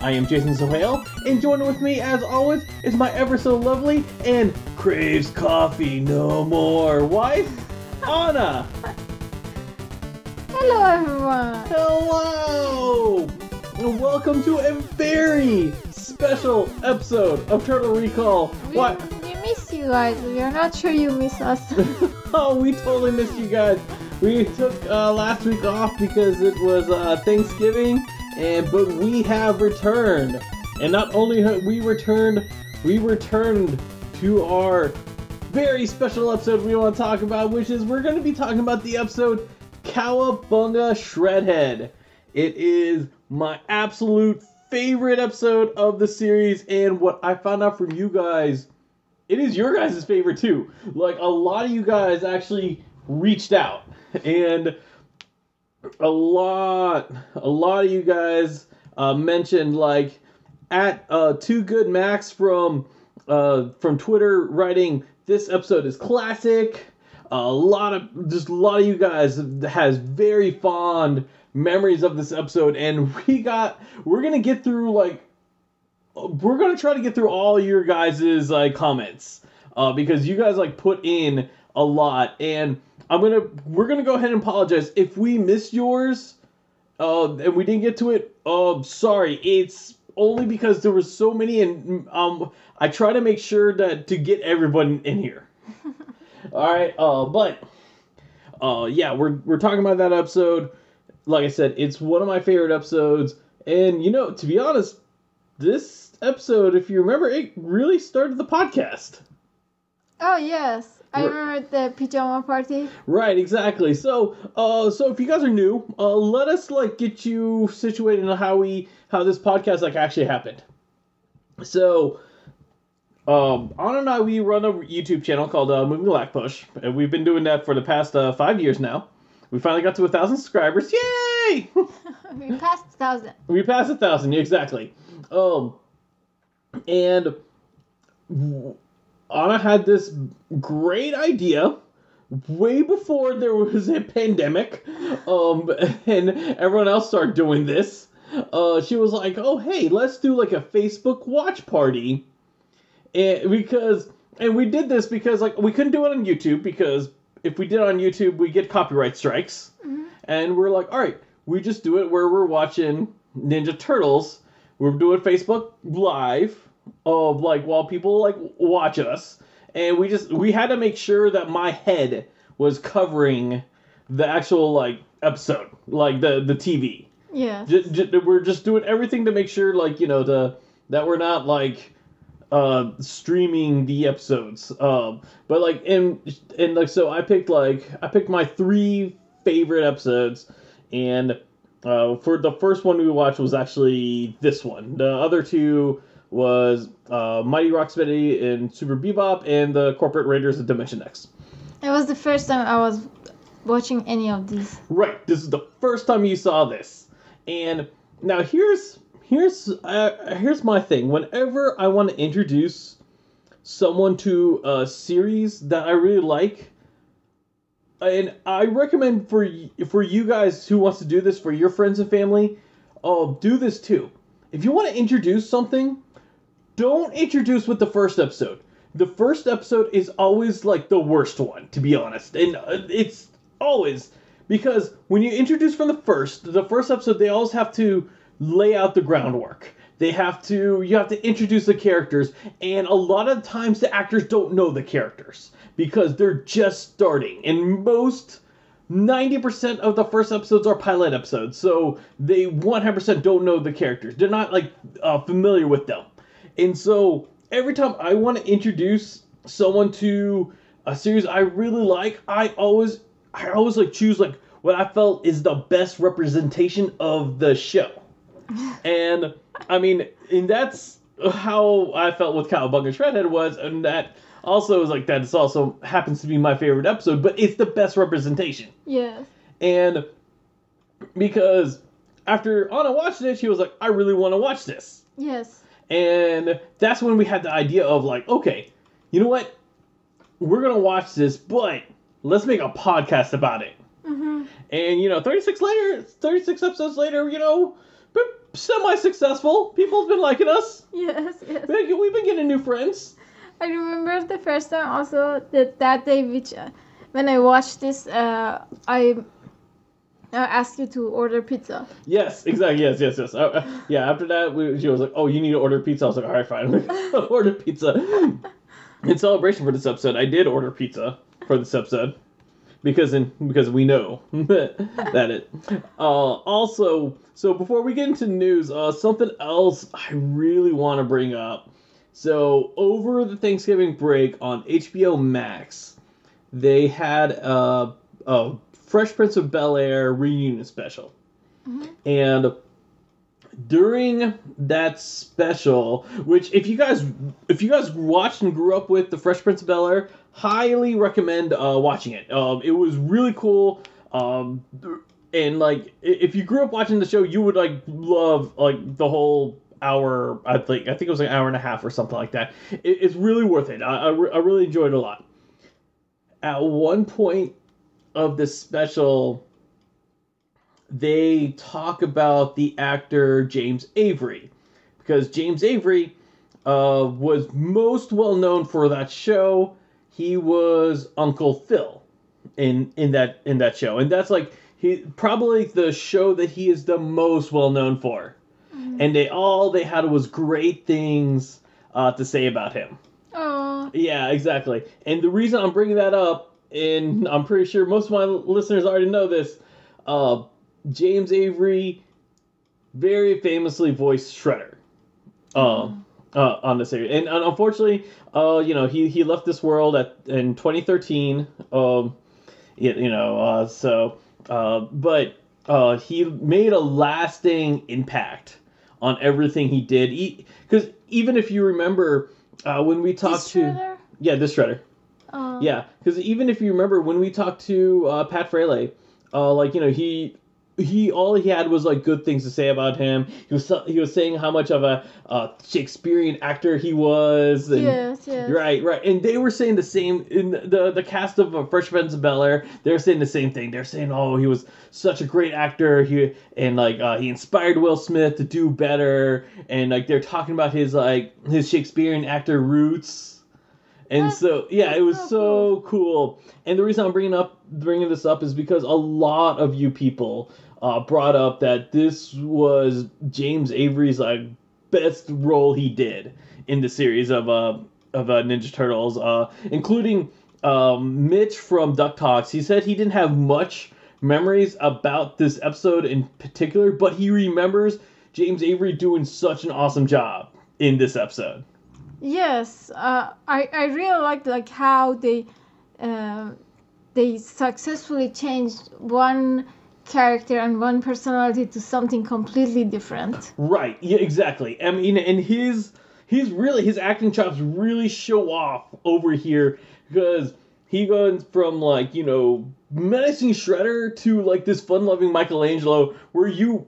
I am Jason Sohail, and joining with me, as always, is my ever so lovely and craves coffee no more wife, Anna. Hello, everyone. Hello, and welcome to a very special episode of Turtle Recall. We, What? we miss you guys. We are not sure you miss us. Oh, we totally missed you guys. We took uh, last week off because it was uh, Thanksgiving, and but we have returned. And not only have we returned, we returned to our very special episode we want to talk about, which is we're going to be talking about the episode Cowabunga Shredhead. It is my absolute favorite episode of the series, and what I found out from you guys it is your guys' favorite too. Like a lot of you guys actually reached out, and a lot, a lot of you guys uh, mentioned like at uh, Too Good Max from uh, from Twitter writing this episode is classic. A lot of just a lot of you guys has very fond memories of this episode, and we got we're gonna get through like we're gonna try to get through all your guys's like comments uh, because you guys like put in a lot and i'm gonna we're gonna go ahead and apologize. If we missed yours uh, and we didn't get to it uh, sorry. It's only because there was so many and um i try to make sure that to get everyone in here. All right uh but uh yeah we're we're talking about that episode. Like i said it's one of my favorite episodes. And you know to be honest this episode, if you remember, it really started the podcast. oh, yes. I remember the pajama party. Right, exactly. So, uh, so if you guys are new, uh, let us like get you situated on how we how this podcast like actually happened. So, um, Anna and I we run a YouTube channel called uh, Moving Black Push, and we've been doing that for the past uh, five years now. We finally got to a thousand subscribers. Yay! we passed a 1,000. We passed a thousand, exactly. Um, and Anna had this great idea way before there was a pandemic, um, and everyone else started doing this. Uh, she was like, "Oh, hey, let's do like a Facebook watch party," and because and we did this because like we couldn't do it on YouTube because if we did it on YouTube, we get copyright strikes, and we're like, "All right, we just do it where we're watching Ninja Turtles." We're doing Facebook Live of like while people like watch us, and we just we had to make sure that my head was covering the actual like episode, like the the TV. yeah we're just doing everything to make sure, like you know, the that we're not like uh streaming the episodes. Um, but like and and like so, I picked like I picked my three favorite episodes, and uh, for the first one we watched was actually this one. The other two was uh, Mighty Rocksteady and Super Bebop, and the Corporate Raiders of Dimension X. It was the first time I was watching any of these. Right. This is the first time you saw this, and now here's here's uh, here's my thing. Whenever I want to introduce someone to a series that I really like, and I recommend for for you guys who wants to do this for your friends and family, oh, do this too. If you want to introduce something, don't introduce with the first episode. The first episode is always like the worst one, to be honest, and uh, it's always because when you introduce from the first, the first episode, they always have to lay out the groundwork. They have to, you have to introduce the characters, and a lot of times the actors don't know the characters because they're just starting. And most 90% of the first episodes are pilot episodes, so they 100% don't know the characters. They're not like uh, familiar with them. And so every time I want to introduce someone to a series I really like, I always I always like choose like what I felt is the best representation of the show. and I mean, and that's how I felt with Cowabunga Shredhead was, and that also is like that. It's also happens to be my favorite episode, but it's the best representation. Yeah. And because after Anna watched it, she was like, I really want to watch this. Yes. And that's when we had the idea of like, okay, you know what? We're to watch this, but let's make a podcast about it. Mm-hmm. And, you know, 36 later, 36 episodes later, you know, semi successful. People have been liking us. Yes, yes. We- We've been getting new friends. I remember the first time also that that day, which uh, when I watched this, uh, I uh, asked you to order pizza. Yes, exactly. Yes, yes, yes. Uh, uh, yeah, after that, we, she was like, "Oh, you need to order pizza." I was like, "All right, fine, order pizza." In celebration for this episode, I did order pizza for this episode because in because we know that it. Uh, also, so before we get into news, uh, something else I really want to bring up. So over the Thanksgiving break on HBO Max, they had a, a Fresh Prince of Bel Air reunion special. And during that special, which if you guys if you guys watched and grew up with the Fresh Prince of Bel Air, highly recommend uh, watching it. Um, it was really cool. Um, and like if you grew up watching the show, you would like love like the whole hour. I think I think it was like an hour and a half or something like that. It, it's really worth it. I, I, re- I really enjoyed it a lot. At one point of this special, they talk about the actor James Avery because James Avery uh, was most well known for that show. He was Uncle Phil in in that in that show, and that's like he probably the show that he is the most well known for. And they all they had was great things uh, to say about him. Oh, Yeah, exactly. And the reason I'm bringing that up, and I'm pretty sure most of my listeners already know this, uh, James Avery very famously voiced Shredder uh, uh, on this area. And, and unfortunately, uh, you know, he, he left this world at in 2013. Um, you, you know, uh, so, uh, but uh, he made a lasting impact on everything he did. Because even if you remember uh, when we talked this to. shredder? Yeah, this shredder. Oh. Yeah, because even if you remember when we talked to uh, Pat Fraley, uh, like you know he he all he had was like good things to say about him. He was he was saying how much of a uh, Shakespearean actor he was. And, Yes, yes. Right, right, and they were saying the same in the the cast of uh, Fresh Prince of Bel Air. They're saying the same thing. They're saying, "Oh, he was such a great actor. He and like uh, he inspired Will Smith to do better." And like they're talking about his like his Shakespearean actor roots. And so yeah, it was so cool. And the reason I'm bringing up bringing this up is because a lot of you people uh, brought up that this was James Avery's like best role he did in the series of uh of uh, Ninja Turtles, uh, including um, Mitch from Duck Talks. He said he didn't have much memories about this episode in particular, but he remembers James Avery doing such an awesome job in this episode. Yes, uh, I I really liked like how they uh, they successfully changed one character and one personality to something completely different. Right. Yeah. Exactly. I mean, and his his really his acting chops really show off over here because he goes from like you know menacing Shredder to like this fun-loving Michelangelo, where you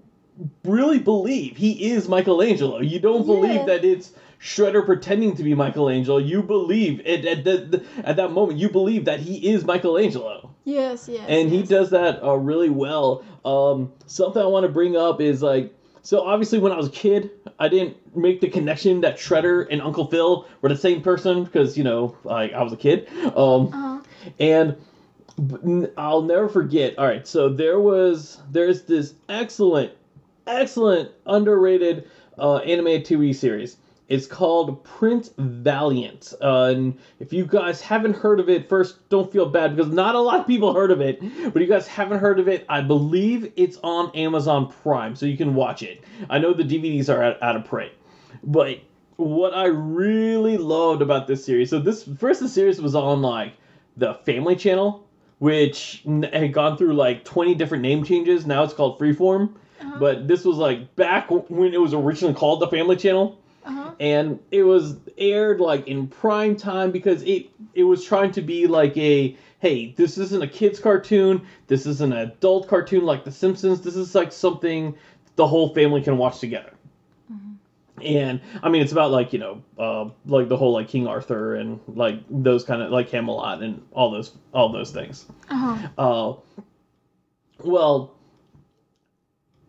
really believe he is Michelangelo. You don't believe Yeah. that it's Shredder pretending to be Michelangelo. You believe at at, the, at that moment you believe that he is Michelangelo Yes, yes. and he does that uh, really well. Um, something I want to bring up is like, so obviously when I was a kid, I didn't make the connection that Shredder and Uncle Phil were the same person because you know, like I was a kid. Um, Uh-huh. and I'll never forget. All right, so there was there's this excellent, excellent underrated uh, animated TV series. It's called Prince Valiant. Uh, and if you guys haven't heard of it, first don't feel bad because not a lot of people heard of it. But if you guys haven't heard of it, I believe it's on Amazon Prime, so you can watch it. I know the DVDs are out, out of print, but what I really loved about this series, so this first the series was on like the Family Channel, which had gone through like 20 different name changes. Now it's called Freeform. Uh-huh. but this was like back when it was originally called the Family Channel, Uh-huh. and it was aired like in prime time because it it was trying to be like a hey, this isn't a kids cartoon, this isn't an adult cartoon like The Simpsons. This is like something the whole family can watch together. And I mean, it's about like you know, uh, like the whole like King Arthur and like those kind of like Camelot and all those all those things. Uh-huh. Uh, well,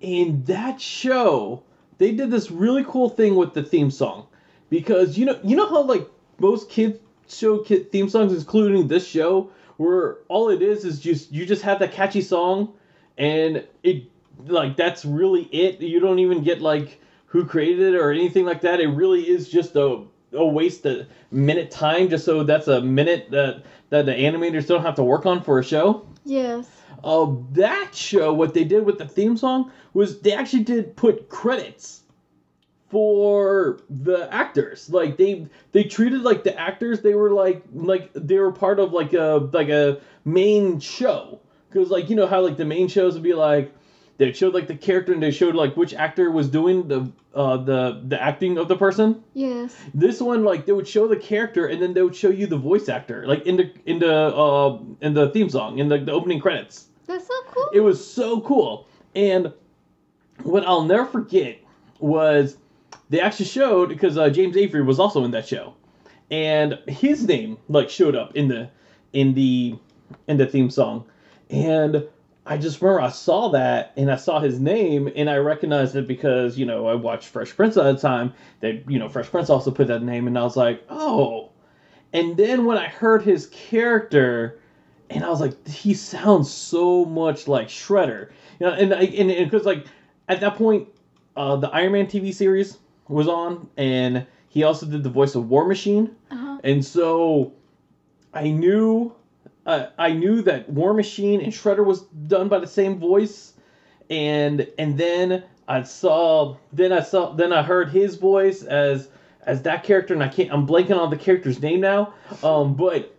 in that show, they did this really cool thing with the theme song, because you know you know how like most kids show kid theme songs, including this show, where all it is is just you just have that catchy song, and it like that's really it. You don't even get like who created it or anything like that. It really is just a a waste of minute time just so that's a minute that that the animators don't have to work on for a show Yes. of that show, what they did with the theme song was they actually did put credits for the actors. Like they they treated like the actors they were like like they were part of like a like a main show. Cause like you know how like the main shows would be like they showed like the character and they showed like which actor was doing the uh the the acting of the person. Yes. This one, like, they would show the character and then they would show you the voice actor, like in the in the uh in the theme song, in the, the opening credits. That's so cool. It was so cool. And what I'll never forget was they actually showed because uh, James Avery was also in that show, and his name like showed up in the in the in the theme song, and I just remember I saw that and I saw his name and I recognized it because you know I watched Fresh Prince at the time. That you know Fresh Prince also put that name and I was like, oh. And then when I heard his character, and I was like, he sounds so much like Shredder. You know, and I and because like at that point, uh, the Iron Man TV series was on, and he also did the voice of War Machine, Uh-huh. and so I knew. Uh, I knew that War Machine and Shredder was done by the same voice, and and then I saw then I saw then I heard his voice as as that character, and I can't I'm blanking on the character's name now. Um, but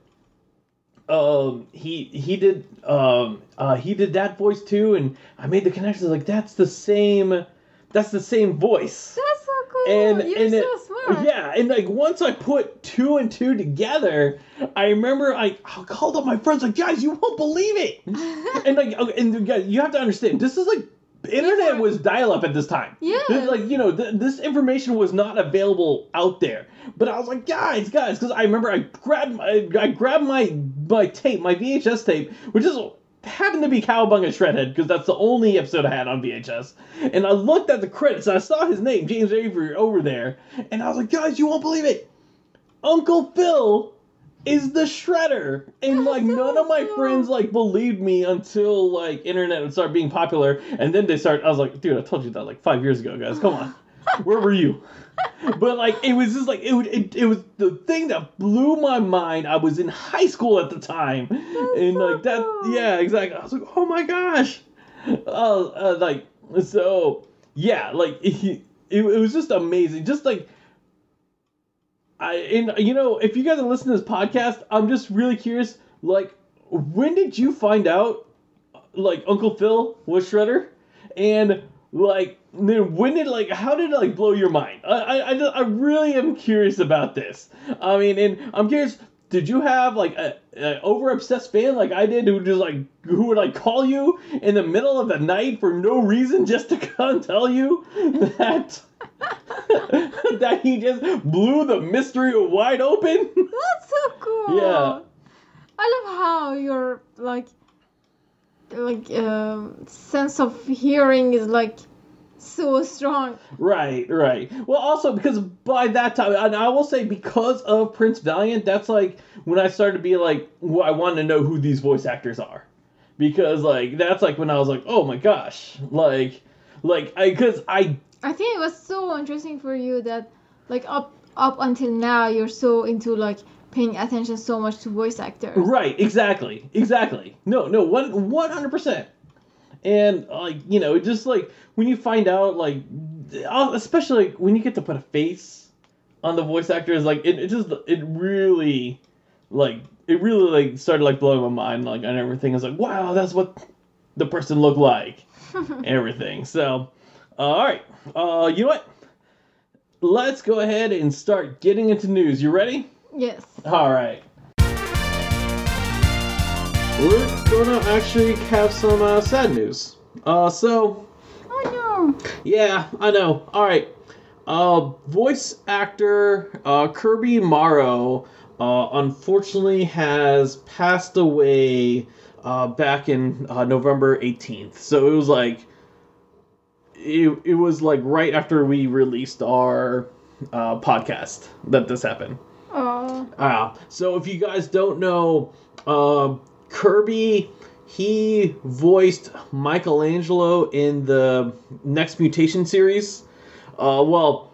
um he he did um uh he did that voice too and i made the connection like that's the same that's the same voice That's so cool. and You're and so it, smart. yeah and like once i put two and two together i remember i, I called up my friends like guys you won't believe it and like okay, and guys you have to understand this is like internet Before- was dial-up at this time Yeah. This- like you know th- this information was not available out there but i was like guys guys because i remember i grabbed my i grabbed my my tape my vhs tape which is happened to be cowabunga shredhead because that's the only episode i had on vhs and i looked at the credits and i saw his name james avery over there and i was like guys you won't believe it. Uncle phil is the shredder. And like none of my friends like believed me until like internet would start being popular and then they start i was like dude i told you that like five years ago guys. Come on. Where were you but like it was just like it, would- it, it was the thing that blew my mind. I was in high school at the time. And so like that cool. yeah exactly. I was like oh my gosh. Uh, uh like so yeah like it, it, it was just amazing. Just like I and you know, if you guys are listening to this podcast, I'm just really curious. Like, when did you find out, like Uncle Phil was Shredder, and like when did like how did it like blow your mind? I I I, really am curious about this. I mean, and I'm curious. Did you have like a, a over obsessed fan like I did who just like who would like call you in the middle of the night for no reason just to come and tell you that that he just blew the mystery wide open? That's so cool. Yeah. I love how you're like like um, sense of hearing is like so strong. right, right. Well, also because by that time, and I will say because of Prince Valiant, that's like when I started to be like, well, I wanted to know who these voice actors are, because like that's like when I was like, oh my gosh, like, like I because I I think it was so interesting for you that like up up until now you're so into like paying attention so much to voice actors. Right, exactly, exactly. No, no, one, one hundred percent. And like you know, just like when you find out, like, uh, especially like, when you get to put a face on the voice actors, like it, it just it really, like it really like started like blowing my mind, like and everything. I was like, wow, that's what the person looked like, everything. So, uh, all right, uh, you know what? Let's go ahead and start getting into news. You ready? Yes. All right. We're gonna actually have some uh, sad news. Uh, so Oh yeah, I know. All right. Uh, voice actor uh, Kirby Morrow uh, unfortunately has passed away uh, back in uh, November 18th. So it was like it, it was like right after we released our uh, podcast that this happened. Oh. Ah, so if you guys don't know, uh, Kirby, he voiced Michelangelo in the Next Mutation series. Uh, well,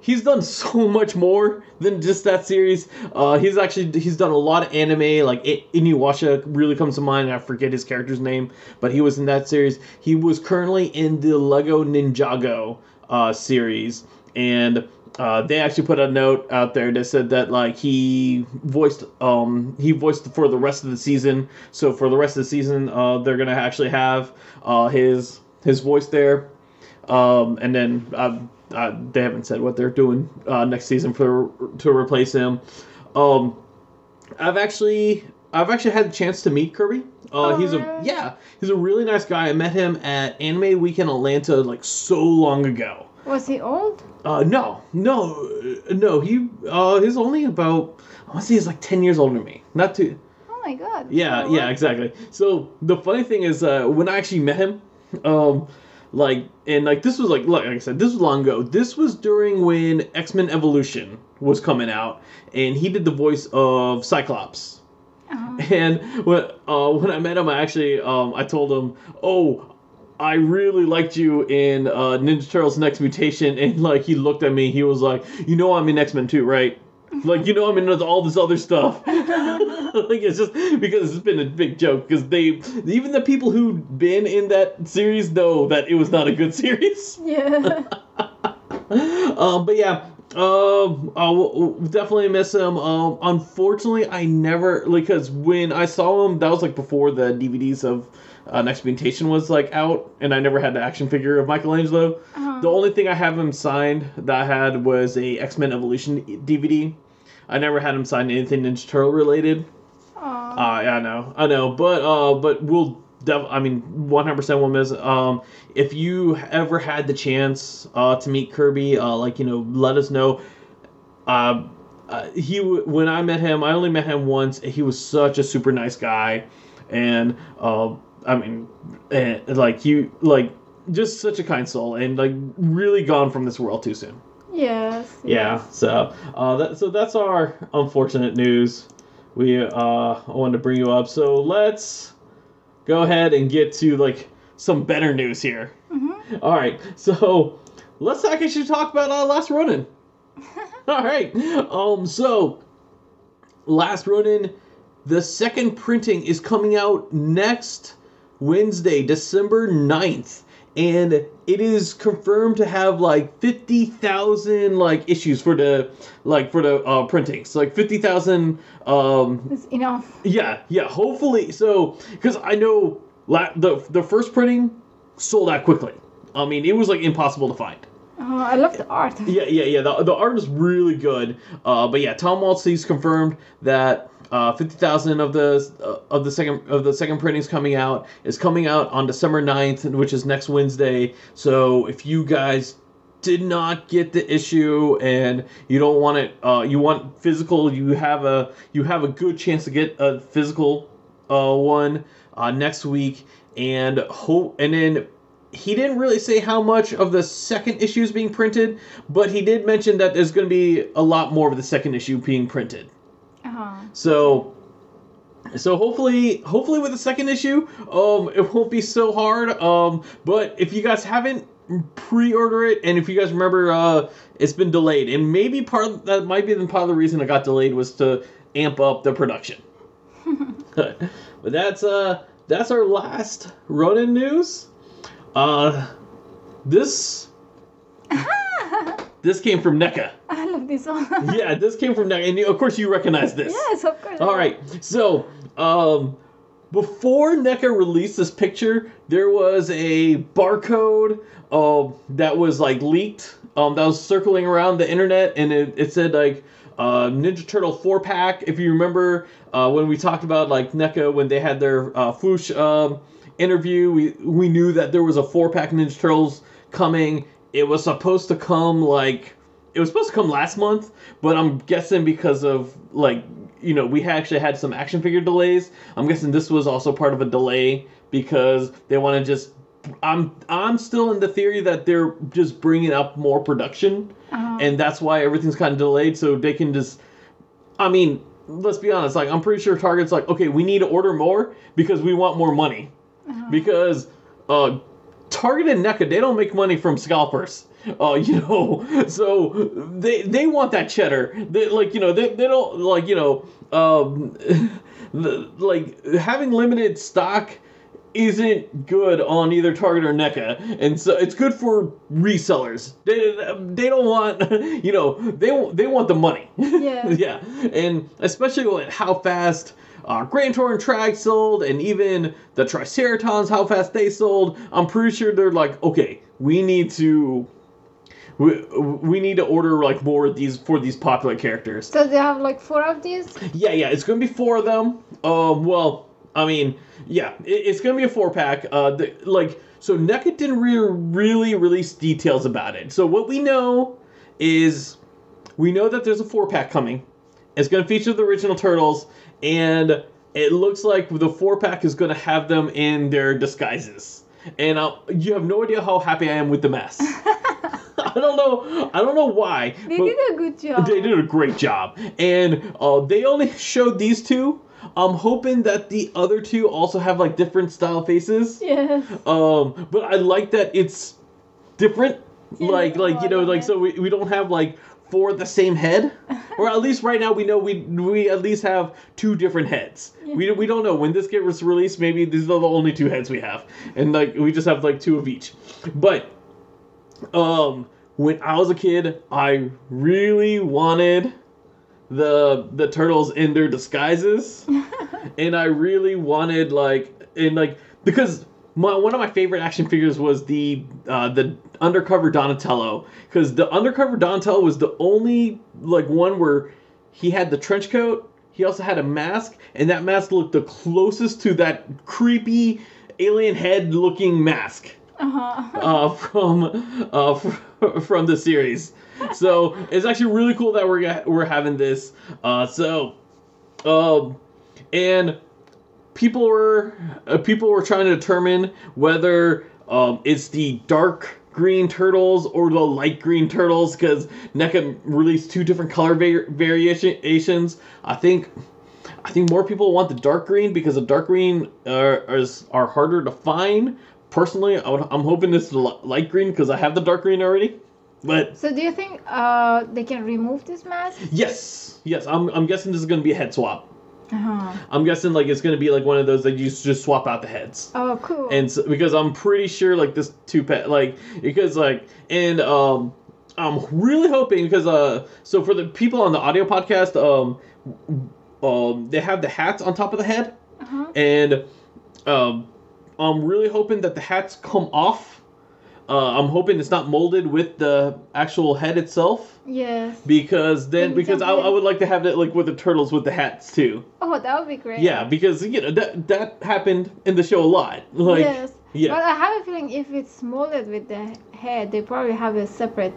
he's done so much more than just that series. Uh, he's actually he's done a lot of anime. Like Inuyasha really comes to mind. I forget his character's name, but he was in that series. He was currently in the Lego Ninjago uh, series, and uh, they actually put a note out there that said that like he voiced um he voiced for the rest of the season. So for the rest of the season, uh, they're gonna actually have uh, his his voice there. Um, and then uh, uh, they haven't said what they're doing uh, next season for to replace him. Um, I've actually I've actually had the chance to meet Kirby. Uh, Oh, he's a yeah he's a really nice guy. I met him at Anime Weekend Atlanta like so long ago. Was he old? Uh, no, no, uh, no. He uh, he's only about I want to say he's like ten years older than me. Not too. Oh my god. Yeah, yeah, exactly. So the funny thing is, uh, when I actually met him, um, like, and like this was like, like I said, this was long ago. This was during when X Men Evolution was coming out, and he did the voice of Cyclops. Uh-huh. And when uh, when I met him, I actually um, I told him, "Oh, I really liked you in uh, Ninja Turtles: Next Mutation." And like he looked at me, he was like, "You know I'm in X Men too, right?" Like you know I'm in all this other stuff. like it's just because it's been a big joke because they even the people who've been in that series know that it was not a good series. Yeah. um, but yeah, um, I'll, I'll definitely miss him. Um, unfortunately, I never because when I saw him, that was like before the DVDs of uh, Next Mutation was like out, and I never had the action figure of Michelangelo. Uh-huh. The only thing I have him signed that I had was a X Men Evolution DVD. I never had him sign anything Ninja Turtle related. Uh, yeah, I know, I know, but uh, but we'll. Def- I mean, one hundred percent will miss. Um, if you ever had the chance uh, to meet Kirby, uh, like you know, let us know. Uh, uh, he when I met him, I only met him once. He was such a super nice guy, and uh, I mean, eh, like you, like just such a kind soul, and like really gone from this world too soon. yes. Yeah, so uh, that, so that's our unfortunate news. We uh, I wanted to bring you up. So let's go ahead and get to like some better news here. Mhm. All right, so let's actually talk about uh, Last Ronin. All right, um, so Last Ronin, the second printing is coming out next Wednesday, December 9th. And it is confirmed to have like 50,000 like issues for the like for the uh printings. Like 50,000 um It's enough. yeah, yeah, hopefully so cuz I know la- the the first printing sold out quickly. I mean, it was like impossible to find. Oh, I love the art. Yeah, yeah, yeah. The, the art is really good. Uh, but yeah, Tom Waltz's confirmed that uh, fifty thousand of the uh, of the second of the second printing's coming out is coming out on December 9th, which is next Wednesday. So if you guys did not get the issue and you don't want it, uh, you want physical, you have a you have a good chance to get a physical uh, one uh, next week, and hope and then he didn't really say how much of the second issue is being printed, but he did mention that there's going to be a lot more of the second issue being printed. Uh-huh. So, so hopefully, hopefully with the second issue, um, it won't be so hard. Um, but if you guys haven't pre-order it, and if you guys remember, uh, it's been delayed, and maybe part of, that might be the part of the reason it got delayed was to amp up the production. but that's uh, that's our last Ronin news. Uh, this this came from NECA. I love this one. Yeah, this came from NECA, and of course you recognize this. yes, of course. All right. So, um, before NECA released this picture, there was a barcode uh, that was like leaked. Um, that was circling around the internet, and it, it said like uh, Ninja Turtle four pack. If you remember uh, when we talked about like NECA when they had their uh, Foosh um, interview, we we knew that there was a four pack Ninja Turtles coming. It was supposed to come like it was supposed to come last month, but I'm guessing because of like you know we actually had some action figure delays. I'm guessing this was also part of a delay because they want to just. I'm I'm still in the theory that they're just bringing up more production, Uh-huh. and that's why everything's kind of delayed so they can just. I mean, let's be honest. Like I'm pretty sure Target's like, okay, we need to order more because we want more money, because uh, Target and NECA they don't make money from scalpers. Uh, you know, so they they want that cheddar. They like you know they, they don't like you know um, the, like having limited stock isn't good on either Target or NECA, and so it's good for resellers. They they don't want you know they they want the money. Yeah. yeah, and especially with how fast uh, Granitor and Traag sold, and even the Triceratons, how fast they sold. I'm pretty sure they're like, okay, we need to. We, we need to order like more of these for these popular characters. So they have like four of these. Yeah, yeah, it's gonna be four of them. Um, well, I mean, yeah, it, it's gonna be a four pack. Uh, the, like, so NECA didn't re- really release details about it. So what we know is, we know that there's a four pack coming. It's gonna feature the original turtles, and it looks like the four pack is gonna have them in their disguises. And uh, you have no idea how happy I am with the mess. I don't know. I don't know why. They did a good job. they did a great job, and uh, they only showed these two. I'm hoping that the other two also have like different style faces. Yes. Um, but I like that it's different. Yeah, like, like you know, like so we, we don't have like four the same head, or at least right now we know we we at least have two different heads. We we don't know when this gets released. Maybe these are the only two heads we have, and like we just have like two of each. But um, when I was a kid, I really wanted the the turtles in their disguises, and I really wanted like and like because my one of my favorite action figures was the uh, the undercover Donatello because the undercover Donatello was the only like one where he had the trench coat. He also had a mask, and that mask looked the closest to that creepy alien head looking mask Uh-huh. uh, from uh, fr- from the series. So it's actually really cool that we're we're having this. Uh, so, um, and people were uh, people were trying to determine whether um, it's the dark green turtles or the light green turtles because NECA released two different color va- variations. I think. I think more people want the dark green because the dark green are, are, are harder to find. Personally, I would, I'm hoping this is the light green because I have the dark green already. But So do you think uh they can remove this mask? yes, yes, I'm, I'm guessing this is going to be a head swap. Uh-huh. I'm guessing like it's going to be like one of those that you just swap out the heads. Oh, cool. And so, because I'm pretty sure like this two pet like because like and um I'm really hoping because uh so for the people on the audio podcast um um they have the hats on top of the head uh-huh. and um, I'm really hoping that the hats come off. Uh, I'm hoping it's not molded with the actual head itself Yes. because then because I, I would like to have that like with the turtles with the hats too. Oh, that would be great. Yeah, because you know that that happened in the show a lot. Like yes. yeah. But I have a feeling if it's molded with the head, they probably have a separate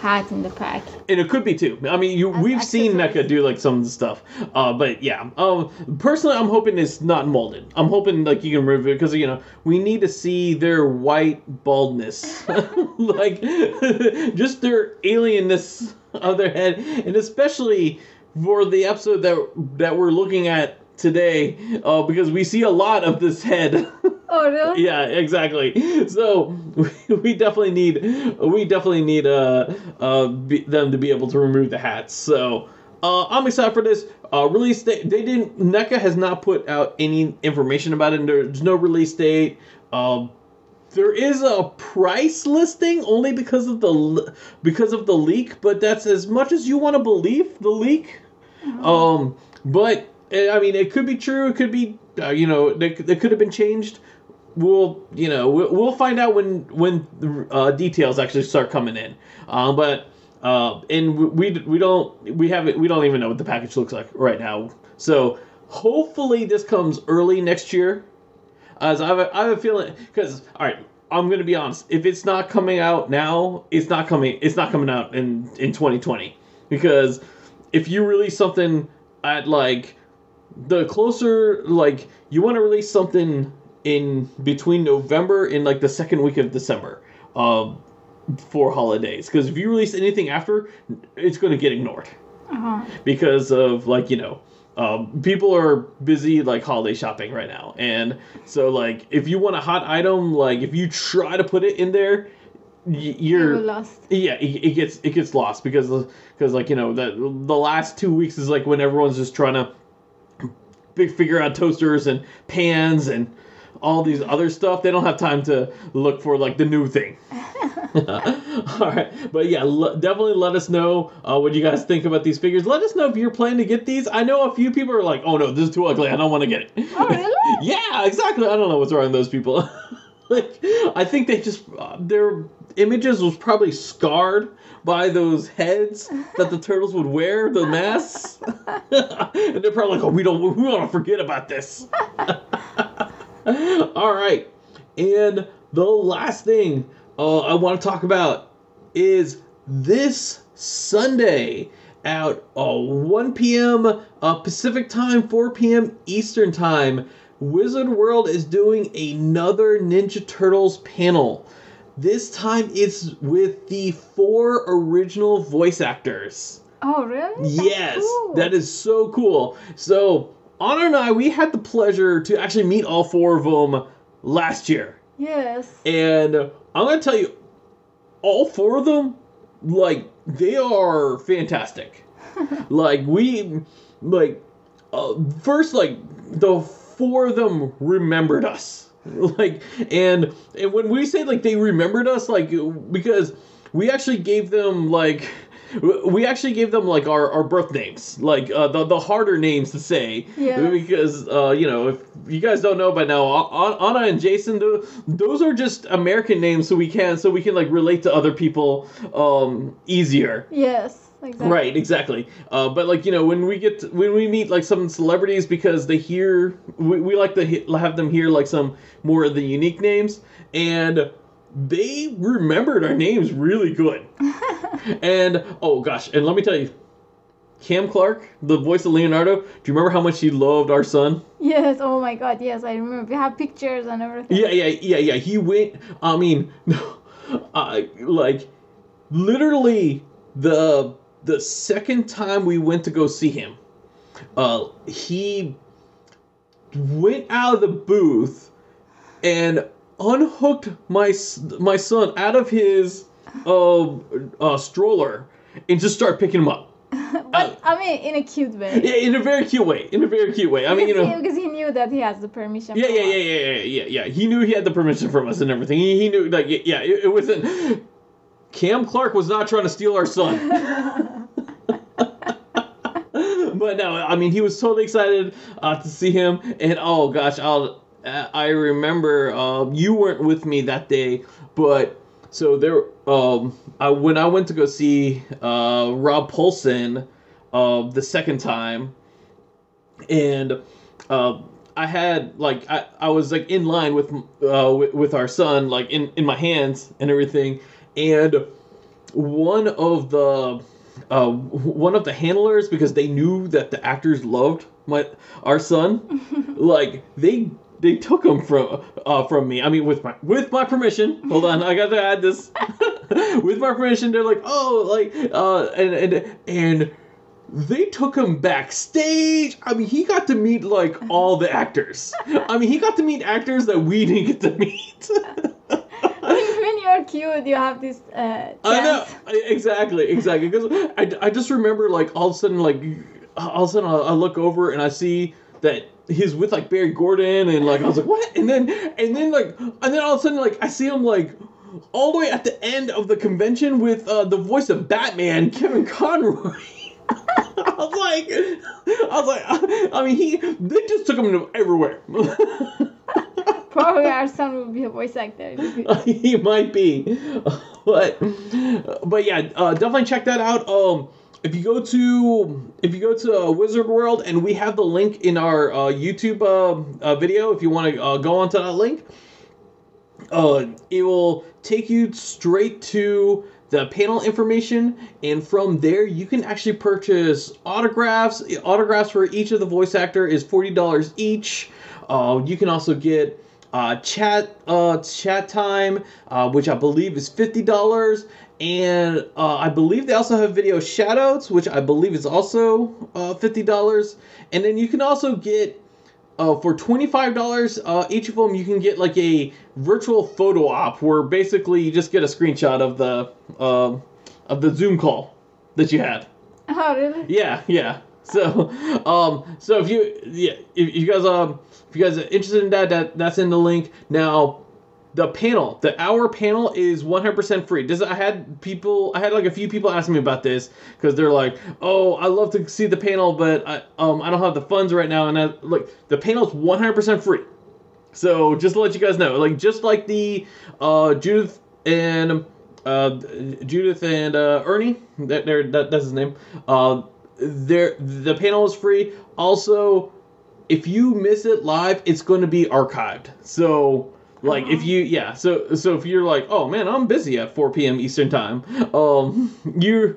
hat in the pack. and it could be too. I mean, you, we've seen. NECA do like some of the stuff, uh, but yeah. Um, personally, I'm hoping it's not molded. I'm hoping like you can remove it because you know we need to see their white baldness, like just their alienness of their head, and especially for the episode that that we're looking at today, uh, because we see a lot of this head. Oh, really? yeah exactly so we, we definitely need we definitely need uh, uh be, them to be able to remove the hats so uh, I'm excited for this. Uh, release date. They didn't. NECA has not put out any information about it. There's no release date. Um, there is a price listing only because of the because of the leak, but that's as much as you want to believe the leak. Um, but I mean, it could be true. It could be uh, you know, they could have been changed. We'll, you know, we'll, find out when when uh, details actually start coming in. Um, but uh, and we we don't we haven't we don't even know what the package looks like right now. So hopefully this comes early next year. As I have a, I have a feeling because all right, I'm gonna be honest. If it's not coming out now, it's not coming. It's not coming out in in 2020 because if you release something at like the closer like you want to release something in between November and like the second week of December. Um, for holidays because if you release anything after, it's going to get ignored Uh-huh. because of like you know um, people are busy like holiday shopping right now and so like if you want a hot item like if you try to put it in there y- you're lost. yeah it, it gets it gets lost because because like you know the the last two weeks is like when everyone's just trying to figure out toasters and pans and all these other stuff. They don't have time to look for like the new thing. All right. But yeah l- definitely let us know uh, what you guys think about these figures. Let us know if you're planning to get these. I know a few people are like oh no this is too ugly. I don't want to get it. Oh, really? yeah exactly. I don't know what's wrong with those people. Like i think they just uh, their images was probably scarred by those heads that the turtles would wear the masks and they're probably like oh we don't we want to forget about this all right and the last thing uh, i want to talk about is this sunday at uh, 1 p.m. Uh, Pacific time, 4 p.m. Eastern time. Wizard World is doing another Ninja Turtles panel. This time it's with the four original voice actors. Oh, really? Yes, cool. that is so cool. So, Anna and I, we had the pleasure to actually meet all four of them last year. Yes. And I'm going to tell you, all four of them, like, they are fantastic. like, we, like, uh, first, like, the four of them remembered us. like, and, and when we say, like, they remembered us, like, because we actually gave them, like, we actually gave them like our, our birth names, like uh, the the harder names to say, Yes. because uh, you know if you guys don't know by now, Anna and Jason, tho- those are just American names, so we can so we can like relate to other people um, easier. Yes. Right, exactly. Uh, but like you know, when we get to, when we meet like some celebrities, because they hear we, we like to he- have them hear like some more of the unique names, and they remembered our names really good. and oh gosh, and let me tell you, Cam Clarke, the voice of Leonardo. Do you remember how much he loved our son? Yes. Oh my God. Yes, I remember. We have pictures and everything. Yeah, yeah, yeah, yeah. He went. I mean, uh, like literally the the second time we went to go see him, uh, he went out of the booth and unhooked my my son out of his uh, uh, stroller and just started picking him up. But I mean, in a cute way. Yeah, in a very cute way. In a very cute way. I mean, you because, know. he, because he knew that he has the permission. Yeah, yeah, yeah, yeah, yeah, yeah, yeah. He knew he had the permission from us and everything. He, he knew, like, yeah, it, it wasn't. Cam Clarke was not trying to steal our son. but no, I mean, he was totally excited uh, to see him. And oh gosh, I'll, uh, I remember uh, you weren't with me that day, but so there, um, I, when I went to go see uh, Rob Paulsen uh, the second time, and uh, I had like I, I was like in line with uh with, with our son like in in my hands and everything, and one of the uh one of the handlers because they knew that the actors loved my our son, like they they took him from uh from me. I mean with my with my permission. Hold on, I got to add this. with my permission, they're like, oh, like uh and and and they took him backstage. I mean, he got to meet like all the actors. I mean, he got to meet actors that we didn't get to meet. when you're cute, you have this uh, I know exactly, exactly. Because I, I just remember like all of a sudden like all of a sudden I, I look over and I see that he's with like Barry Gordon and like I was like what? And then and then like and then all of a sudden like I see him like all the way at the end of the convention with uh, the voice of Batman, Kevin Conroy. I was like, I was like, I mean, he they just took him to everywhere. Probably our son will be a voice actor. he might be, but but yeah, uh, definitely check that out. Um, if you go to if you go to uh, Wizard World, and we have the link in our uh, YouTube uh, uh, video, if you want to uh, go onto that link, uh, it will take you straight to the panel information, and from there you can actually purchase autographs. Autographs for each of the voice actor is forty dollars each. Uh, you can also get uh, chat uh, chat time, uh, which I believe is fifty dollars, and uh, I believe they also have video shoutouts, which I believe is also uh, fifty dollars. And then you can also get uh, for twenty five dollars uh, each of them, you can get like a virtual photo op, where basically you just get a screenshot of the uh, of the Zoom call that you had. Oh, really? Yeah, yeah. So, um, so if you, yeah, if you guys, um, if you guys are interested in that, that that's in the link. Now, the panel, the hour panel is 100% free. Does I had people, I had like a few people asking me about this because they're like, oh, I love to see the panel, but I, um, I don't have the funds right now. And I look, the panel is 100% free. So just to let you guys know, like just like the uh, Judith and uh, Judith and uh, Ernie, that, that that's his name. Uh, there the panel is free. Also, if you miss it live, it's going to be archived. So like if you yeah, so so if you're like, "Oh man, I'm busy at 4 p.m. Eastern time." Um you're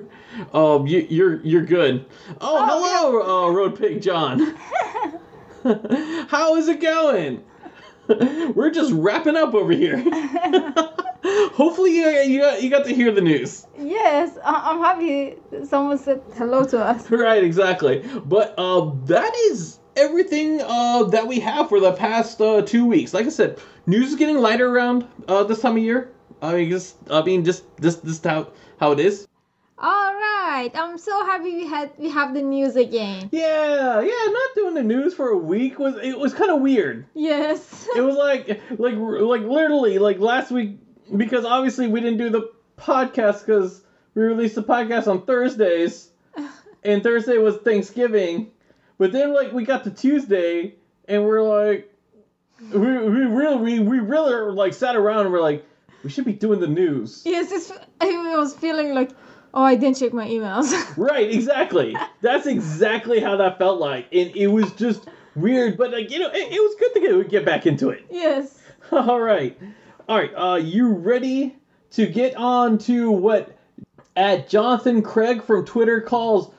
um you, you're you're good. Oh, hello, uh, Road Pig John. How is it going? We're just wrapping up over here. Hopefully you, you, got, you got to hear the news. Yes, I'm happy someone said hello to us. Right, exactly. But uh, that is everything uh, that we have for the past uh, two weeks. Like I said, news is getting lighter around uh, this time of year. I mean, just I mean, just this this how how it is. All right, I'm so happy we had we have the news again. Yeah, yeah. Not doing the news for a week was it was kind of weird. Yes. It was like like like literally like last week because obviously we didn't do the podcast because we released the podcast on Thursdays, and Thursday was Thanksgiving, but then like we got to Tuesday and we're like, we, we really we, we really like sat around and we're like, we should be doing the news. yes, it's, I was feeling like, oh, I didn't check my emails. Right, exactly. That's exactly how that felt like, and it was just weird, but like you know, it, it was good to get, get back into it. yes. All right. All right. Uh, you ready to get on to what at Jonathan Craig from Twitter calls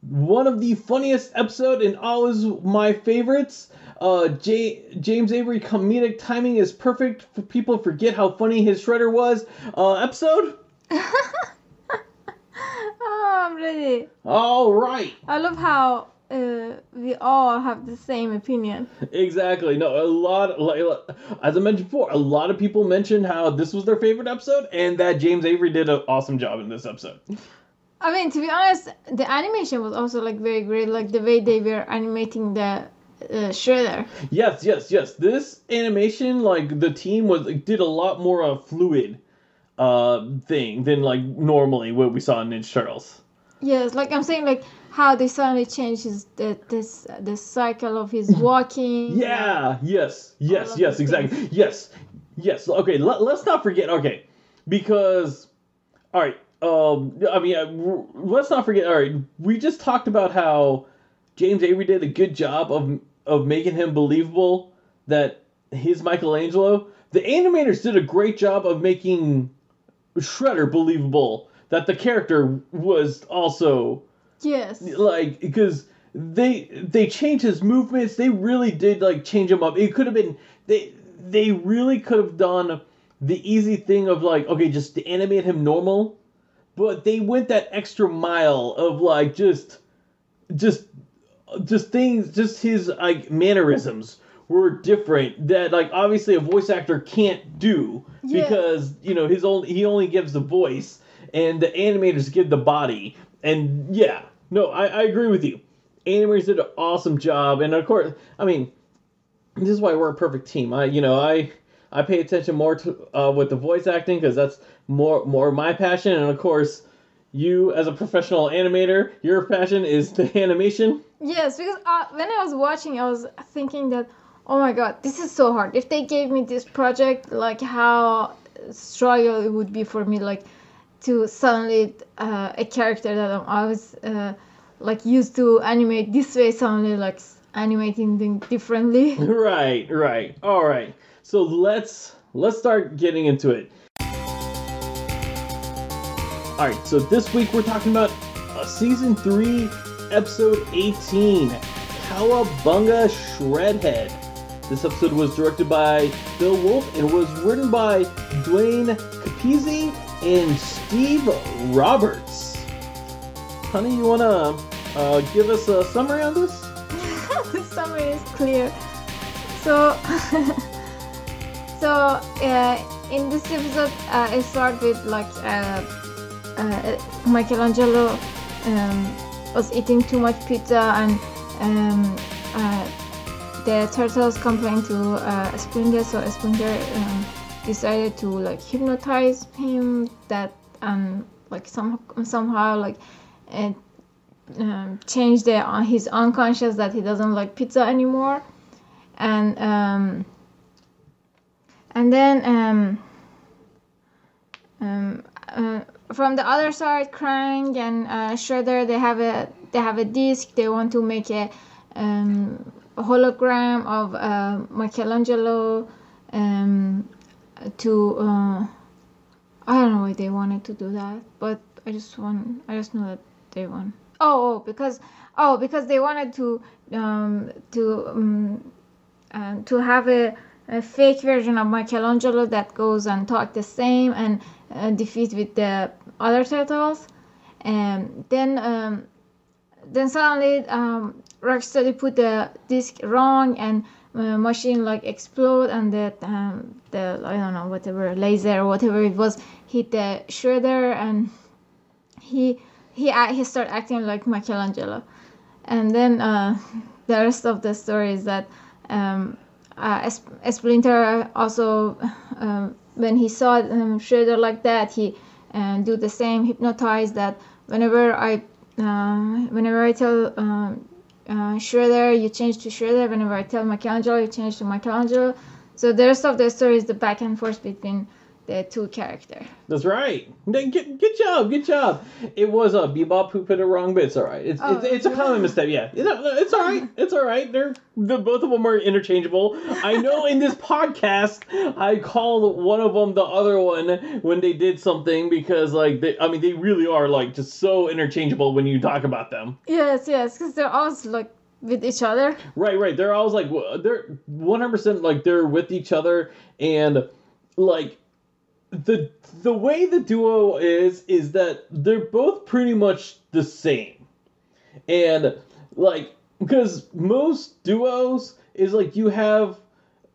one of the funniest episode and always my favorites. Uh, J- James Avery comedic timing is perfect for people forget how funny his shredder was. Uh, episode. Oh, I'm ready. All right. I love how uh, we all have the same opinion. Exactly. No, a lot. Like, as I mentioned before, a lot of people mentioned how this was their favorite episode, and that James Avery did an awesome job in this episode. I mean, to be honest, the animation was also like very great, like the way they were animating the uh, shredder. Yes, yes, yes. This animation, like the team was like, did a lot more uh, fluid uh thing than like normally what we saw in Ninja Turtles. Yes, like I'm saying, like how they suddenly changed his the this the cycle of his walking. Yeah. Yes. Yes. Yes. Exactly. Yes. Yes. Okay. Let, let's not forget. Okay, because all right. Um. I mean, uh, let's not forget. All right. We just talked about how James Avery did a good job of of making him believable that he's Michelangelo. The animators did a great job of making Shredder believable that the character was also Yes. like because they they changed his movements they really did like change him up it could have been they they really could have done the easy thing of like okay just animate him normal but they went that extra mile of like just just just things just his like mannerisms were different that like obviously a voice actor can't do Yeah. because you know his only he only gives the voice and the animators give the body. And yeah no i, I agree with you. Animators did an awesome job and of course i mean this is why we're a perfect team. I you know i i pay attention more to uh, with the voice acting because that's more more my passion and of course you as a professional animator, your passion is the animation. Yes, because uh, when I was watching, I was thinking that, oh my god, this is so hard. If they gave me this project, like how struggle it would be for me, like to suddenly uh, a character that I'm always uh, like used to animate this way, suddenly like animating differently. right, right. All right. So let's let's start getting into it. All right. So this week we're talking about uh, season three, episode eighteen, Cowabunga Shredhead. This episode was directed by Bill Wolf and was written by Dwayne Capizzi and Steve Roberts. Honey, you wanna uh, give us a summary on this? the summary is clear. So, so uh, in this episode, uh, I start with like uh, uh, Michelangelo um, was eating too much pizza and um, uh, the turtles complained to uh, Splinter, so Splinter um, decided to like hypnotize him that um like some somehow like it um, change the uh, his unconscious that he doesn't like pizza anymore. And um and then um um uh, from the other side Krang and uh, Shredder they have a they have a disc they want to make a um hologram of uh, Michelangelo um, to uh, I don't know why they wanted to do that, but I just want I just know that they want. Oh, oh because oh because they wanted to um, to um, uh, to have a, a fake version of Michelangelo that goes and talk the same and uh, defeat with the other turtles, and then um, then suddenly um, Rocksteady put the disc wrong and uh, machine like explode and the um, the I don't know whatever laser or whatever it was hit the shredder and he he he started acting like Michelangelo, and then uh, the rest of the story is that um, uh, Splinter also uh, when he saw um, Shredder like that he uh, do the same hypnotize that whenever I uh, whenever I tell um, uh, Shredder, you change to Shredder. Whenever I tell Michelangelo, you change to Michelangelo. So the rest of the story is the back and forth between the two character. That's right. Good, good job, good job. It was a uh, Bebop who put it wrong, but it's all right. It's oh, it's, it's, a common mistake. Yeah, it's, it's all right. It's all right. They're the both of them are interchangeable. I know in this podcast I called one of them the other one when they did something because like they, I mean they really are like just so interchangeable when you talk about them. Yes, yes, because they're always like with each other. Right, right. They're always like they're one hundred percent like they're with each other and like the the way the duo is is that they're both pretty much the same and like because most duos is like you have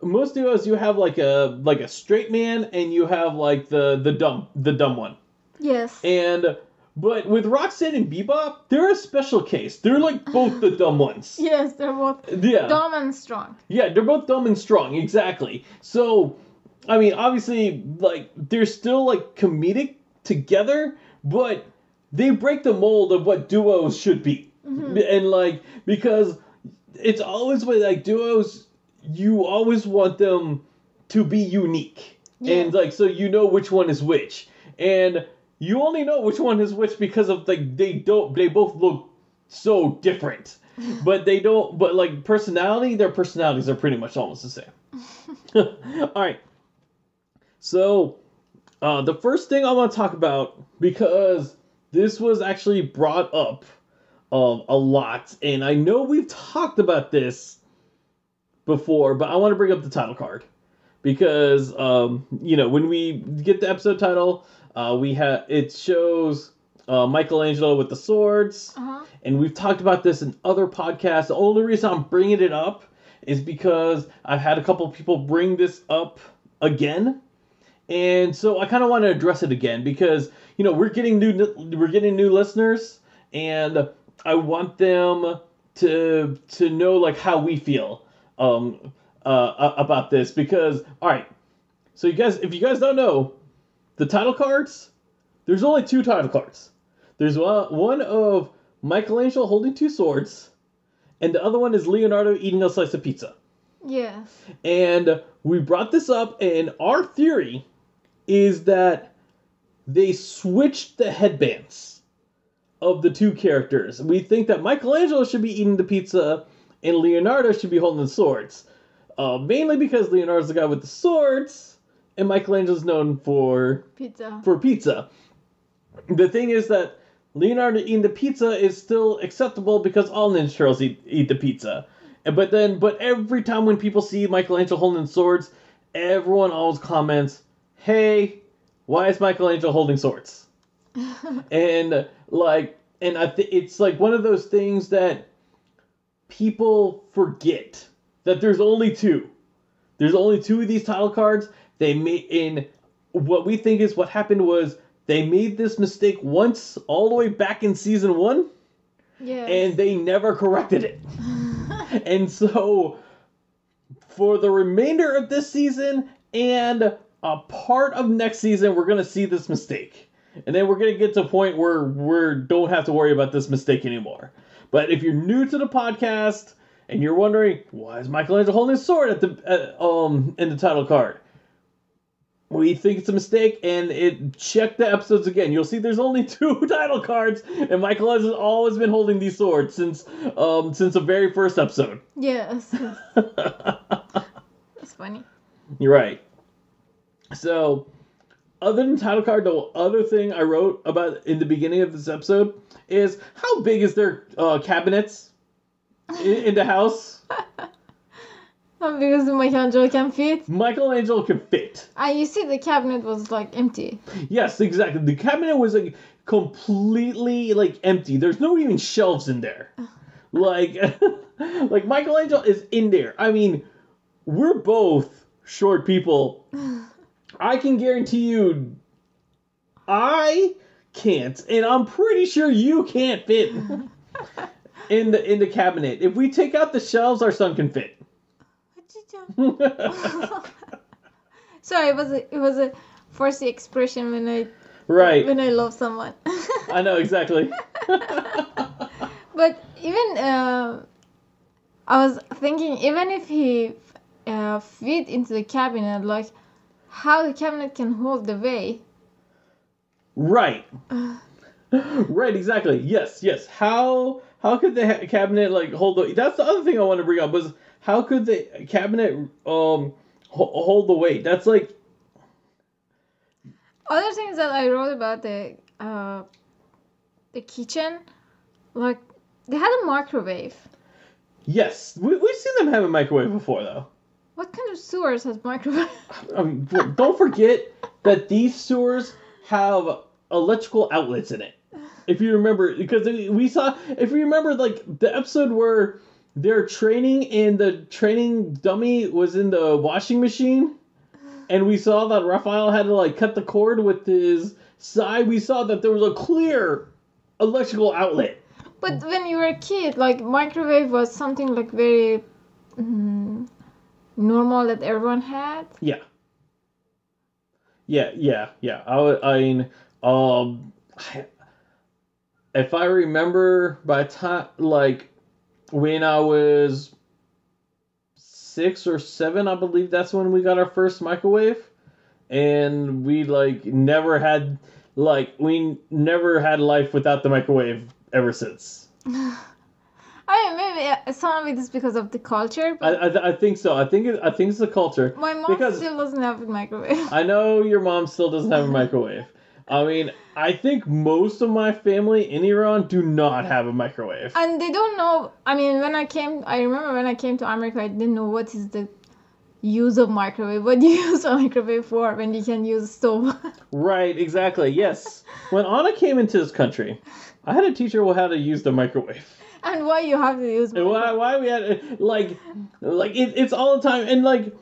most duos you have like a like a straight man and you have like the the dumb the dumb one yes and but with Rocksteady and Bebop, they're a special case. They're like both the dumb ones. Yes, they're both yeah. dumb and strong. Yeah, they're both dumb and strong, exactly. So I mean, obviously, like they're still like comedic together, but they break the mold of what duos should be, mm-hmm. and like because it's always with like duos, you always want them to be unique, yeah. and like so you know which one is which, and you only know which one is which because of like they don't they both look so different. But they don't but like personality their personalities are pretty much almost the same. All right so, uh, the first thing I want to talk about, because this was actually brought up um, a lot, and I know we've talked about this before, but I want to bring up the title card. Because, um, you know, when we get the episode title, uh, we have it shows uh, Michelangelo with the swords, uh-huh. and we've talked about this in other podcasts. The only reason I'm bringing it up is because I've had a couple people bring this up again and so I kind of want to address it again because you know we're getting new we're getting new listeners, and I want them to to know like how we feel um uh about this because all right, so you guys if you guys don't know, the title cards there's only two title cards. There's one, one of Michelangelo holding two swords, and the other one is Leonardo eating a slice of pizza. Yes. And we brought this up, and our theory is that they switched the headbands of the two characters. We think that Michelangelo should be eating the pizza, and Leonardo should be holding the swords. Uh, mainly because Leonardo's the guy with the swords, and Michelangelo's known for Pizza. for pizza. The thing is that Leonardo eating the pizza is still acceptable because all Ninja Turtles eat, eat the pizza. But then, but every time when people see Michelangelo holding swords, everyone always comments, "Hey, why is Michelangelo holding swords?" and like, and I think it's like one of those things that people forget that there's only two. There's only two of these title cards. They made in what we think is what happened was they made this mistake once all the way back in season one Yes. and they never corrected it. and so for the remainder of this season and a part of next season we're going to see this mistake. And then we're going to get to a point where we don't have to worry about this mistake anymore. But if you're new to the podcast and you're wondering why is Michelangelo holding a sword at the uh, um in the title card, we think it's a mistake, and it check the episodes again. You'll see there's only two title cards, and Michelangelo's always been holding these swords since um since the very first episode. yes. That's funny. You're right. So, other than title card, the other thing I wrote about in the beginning of this episode is how big is their uh, cabinets in, in the house? Not because Michelangelo can fit. Michelangelo can fit. And you see the cabinet was like empty. Yes, exactly. The cabinet was like completely like empty. There's no even shelves in there. Like, like Michelangelo is in there. I mean, we're both short people. I can guarantee you, I can't, and I'm pretty sure you can't fit in the in the cabinet. If we take out the shelves, our son can fit. Sorry, it was a, it was a forced expression when I right. when I love someone. I know exactly. But even uh, I was thinking, even if he uh, fit into the cabinet, like how the cabinet can hold the weight. Right. right, exactly. Yes, yes. How how could the ha- cabinet like hold the That's the other thing I want to bring up was how could the cabinet um ho- hold the weight? That's like Other things that I wrote about the uh, the kitchen, like they had a microwave. yes, we we've seen them have a microwave before though. What kind of sewers has microwave? I mean, don't forget that these sewers have electrical outlets in it. If you remember, because we saw, if you remember, like the episode where they're training and the training dummy was in the washing machine, and we saw that Raphael had to like cut the cord with his side. We saw that there was a clear electrical outlet. But when you were a kid, like microwave was something like very mm, normal that everyone had. Yeah. Yeah, yeah, yeah. I, I mean, um, if I remember by time, like, when I was six or seven, I believe that's when we got our first microwave. And we, like, never had, like, we never had life without the microwave ever since. Oh, I mean, maybe some of it is because of the culture, I, I, I think so. I think it, I think it's the culture. my mom because- still doesn't have a microwave. I know your mom still doesn't have a microwave. I mean, I think most of my family in Iran do not have a microwave. and they don't know. I mean, when I came, I remember when I came to America, I didn't know what is the use of microwave. What do you use a microwave for when you can use a stove? Right, exactly. Yes. When Anna came into this country, I had to teach her how to use the microwave. And why you have to use And why, why we had like, like it, it's all the time, and like,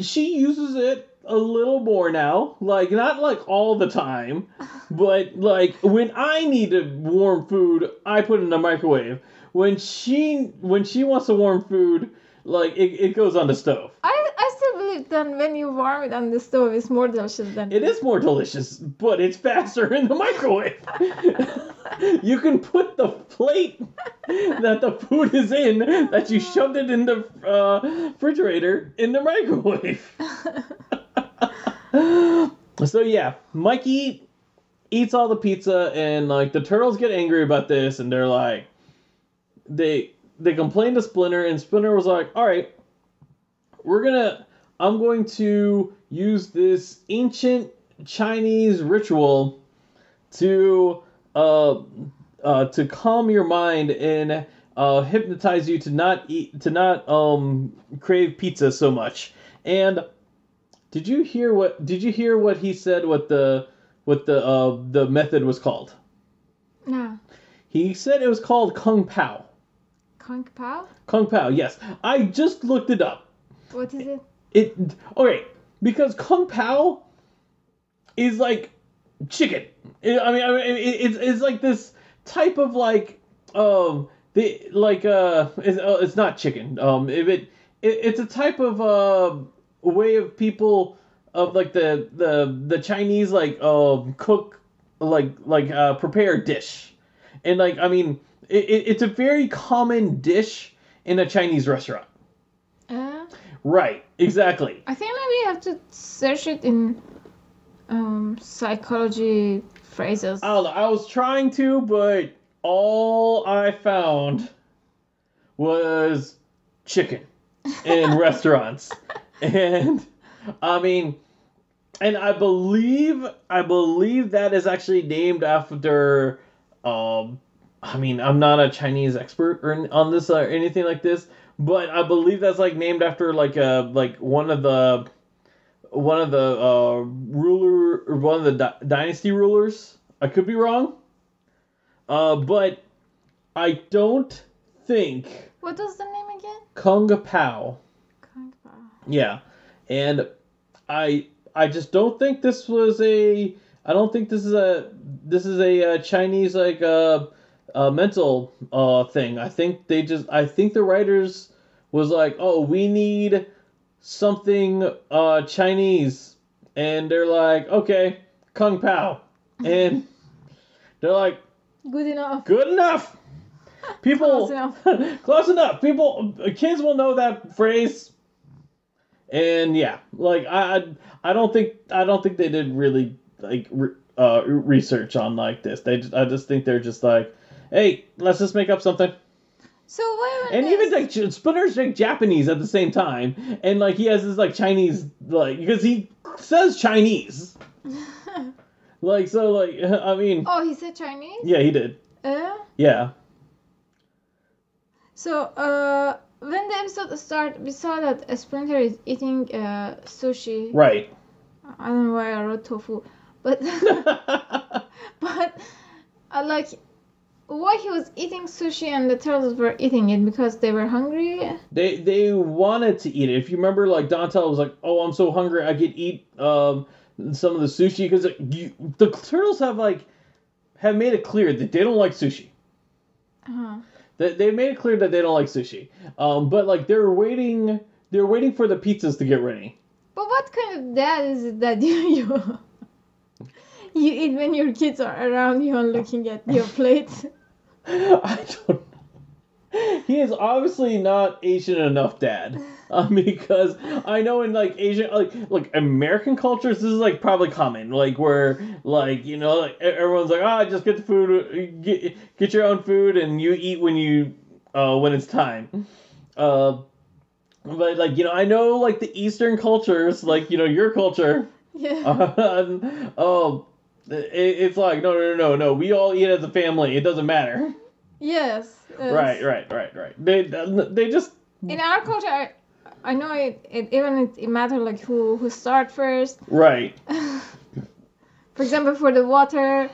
she uses it a little more now. Like not like all the time, but like when I need to warm food, I put it in the microwave. When she when she wants to warm food, like it, it goes on the stove. I, I still believe that when you warm it on the stove, it's more delicious than It is more delicious, but it's faster in the microwave. you can put the plate that the food is in that you shoved it in the uh, refrigerator in the microwave. so yeah, Mikey eats all the pizza, and like the turtles get angry about this, and they're like, they they complain to Splinter, and Splinter was like, all right, we're gonna, I'm going to use this ancient Chinese ritual to uh, uh to calm your mind and uh, hypnotize you to not eat to not um crave pizza so much. And did you hear what did you hear what he said what the what the uh the method was called? No. He said it was called Kung Pao. Kung Pao? Kung Pao, yes. I just looked it up. What is it? It okay because Kung Pao is like chicken. I mean, I mean it's it's like this type of like um the like uh it's, uh, it's not chicken. Um, if it, it it's a type of uh way of people of like the the the Chinese like um cook like like uh prepare dish, and like I mean it, it, it's a very common dish in a Chinese restaurant. Uh, Right, exactly. I think maybe you have to search it in um, psychology phrases. I don't know. I was trying to, but all I found was chicken in restaurants. And I mean, and I believe I believe that is actually named after um I mean, I'm not a Chinese expert or on this or anything like this, but I believe that's like named after like a like one of the one of the uh, ruler or one of the di- dynasty rulers. I could be wrong, uh, but I don't think What was the name again? Kung Pao. Kung Pao. Yeah, and I I just don't think this was a I don't think this is a this is a, uh Chinese like uh, uh mental uh thing. I think they just I think the writers was like, "Oh, we need something uh Chinese." And they're like, "Okay, Kung Pao." And they're like, Good enough. "Good enough." People Close enough. close enough. People, kids will know that phrase. And yeah, like I, I don't think I don't think they did really like re, uh, research on like this. They, just, I just think they're just like, hey, let's just make up something. So why And even like Splinter's like Japanese at the same time, and like he has this like Chinese like because he says Chinese. Like so, like I mean, oh, he said Chinese. yeah, he did. Uh, Yeah, so uh, when the episode started, we saw that Splinter is eating uh, sushi. right. I don't know why I wrote tofu, but but uh, like why he was eating sushi and the turtles were eating it because they were hungry. They they wanted to eat it. If you remember, like Donatello was like, "Oh, I'm so hungry, I could eat um some of the sushi," because the turtles have like have made it clear that they don't like sushi. Uh-huh. They they made it clear that they don't like sushi. Um, but like they're waiting, they're waiting for the pizzas to get ready. But what kind of dad is it that you you, you eat when your kids are around you and looking at your plate? I don't. He is obviously not Asian enough, Dad. Um, because I know in like Asian, like like American cultures, this is like probably common, like where like you know like, everyone's like, ah, just get the food, get get your own food, and you eat when you uh when it's time. Uh, but like you know, I know like the Eastern cultures, like you know your culture. Yeah. Uh, oh, it's like no, no, no, no, no. We all eat as a family. It doesn't matter. yes. Right, right, right, right. They they just In our culture, I, I know it, it even it, it matters like who who start first. right. For example, for the water,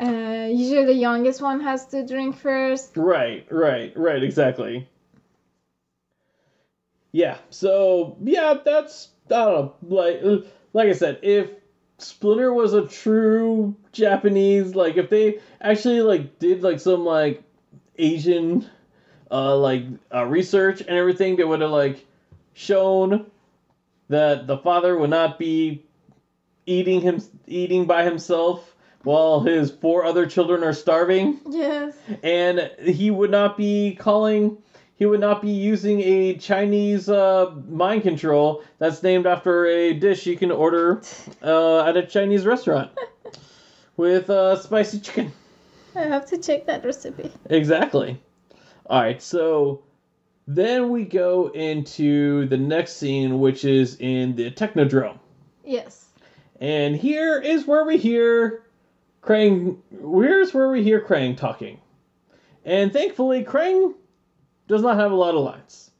uh, usually the youngest one has to drink first. Right, right, right, exactly. Yeah, so yeah, that's I don't know, like like I said, if Splinter was a true Japanese, like if they actually like did like some like Asian uh like uh, research and everything, they would have like shown that the father would not be eating him eating by himself while his four other children are starving, Yes. and he would not be calling. He would not be using a Chinese uh, mind control that's named after a dish you can order uh, at a Chinese restaurant with uh, spicy chicken. I have to check that recipe. Exactly. All right, so then we go into the next scene, which is in the Technodrome. Yes. And here is where we hear Krang. Here's where we hear Krang talking. And thankfully, Krang does not have a lot of lines.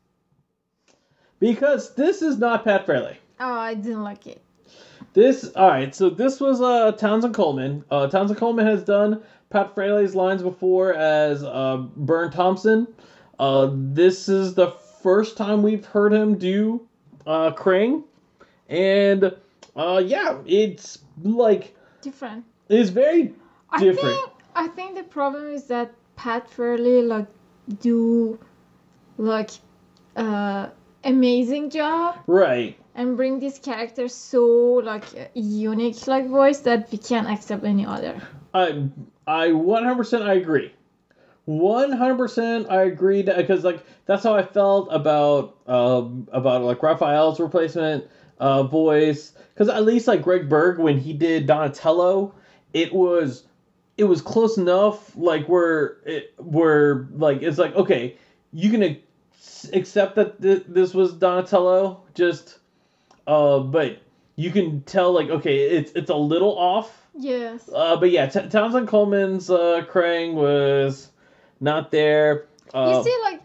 Because this is not Pat Fraley. Oh, I didn't like it. This, alright, so this was uh, Townsend Coleman. Uh, Townsend Coleman has done Pat Fraley's lines before as uh, Burne Thompson. Uh, this is the first time we've heard him do uh, Krang. And uh, yeah, it's like, Different. it's very different. I think I think the problem is that Pat Fraley like do like uh amazing job Right. and bring this character so like unique like voice that we can't accept any other. I I 100% I agree. 100% I agree because like that's how I felt about um about like Raphael's replacement uh voice cuz at least like Greg Berg when he did Donatello it was it was close enough like where it where like it's like okay you can accept that th- this was Donatello just uh but you can tell like okay it's it's a little off Yes. uh, but yeah, T- Townsend Coleman's uh, Krang was not there. Uh, you see like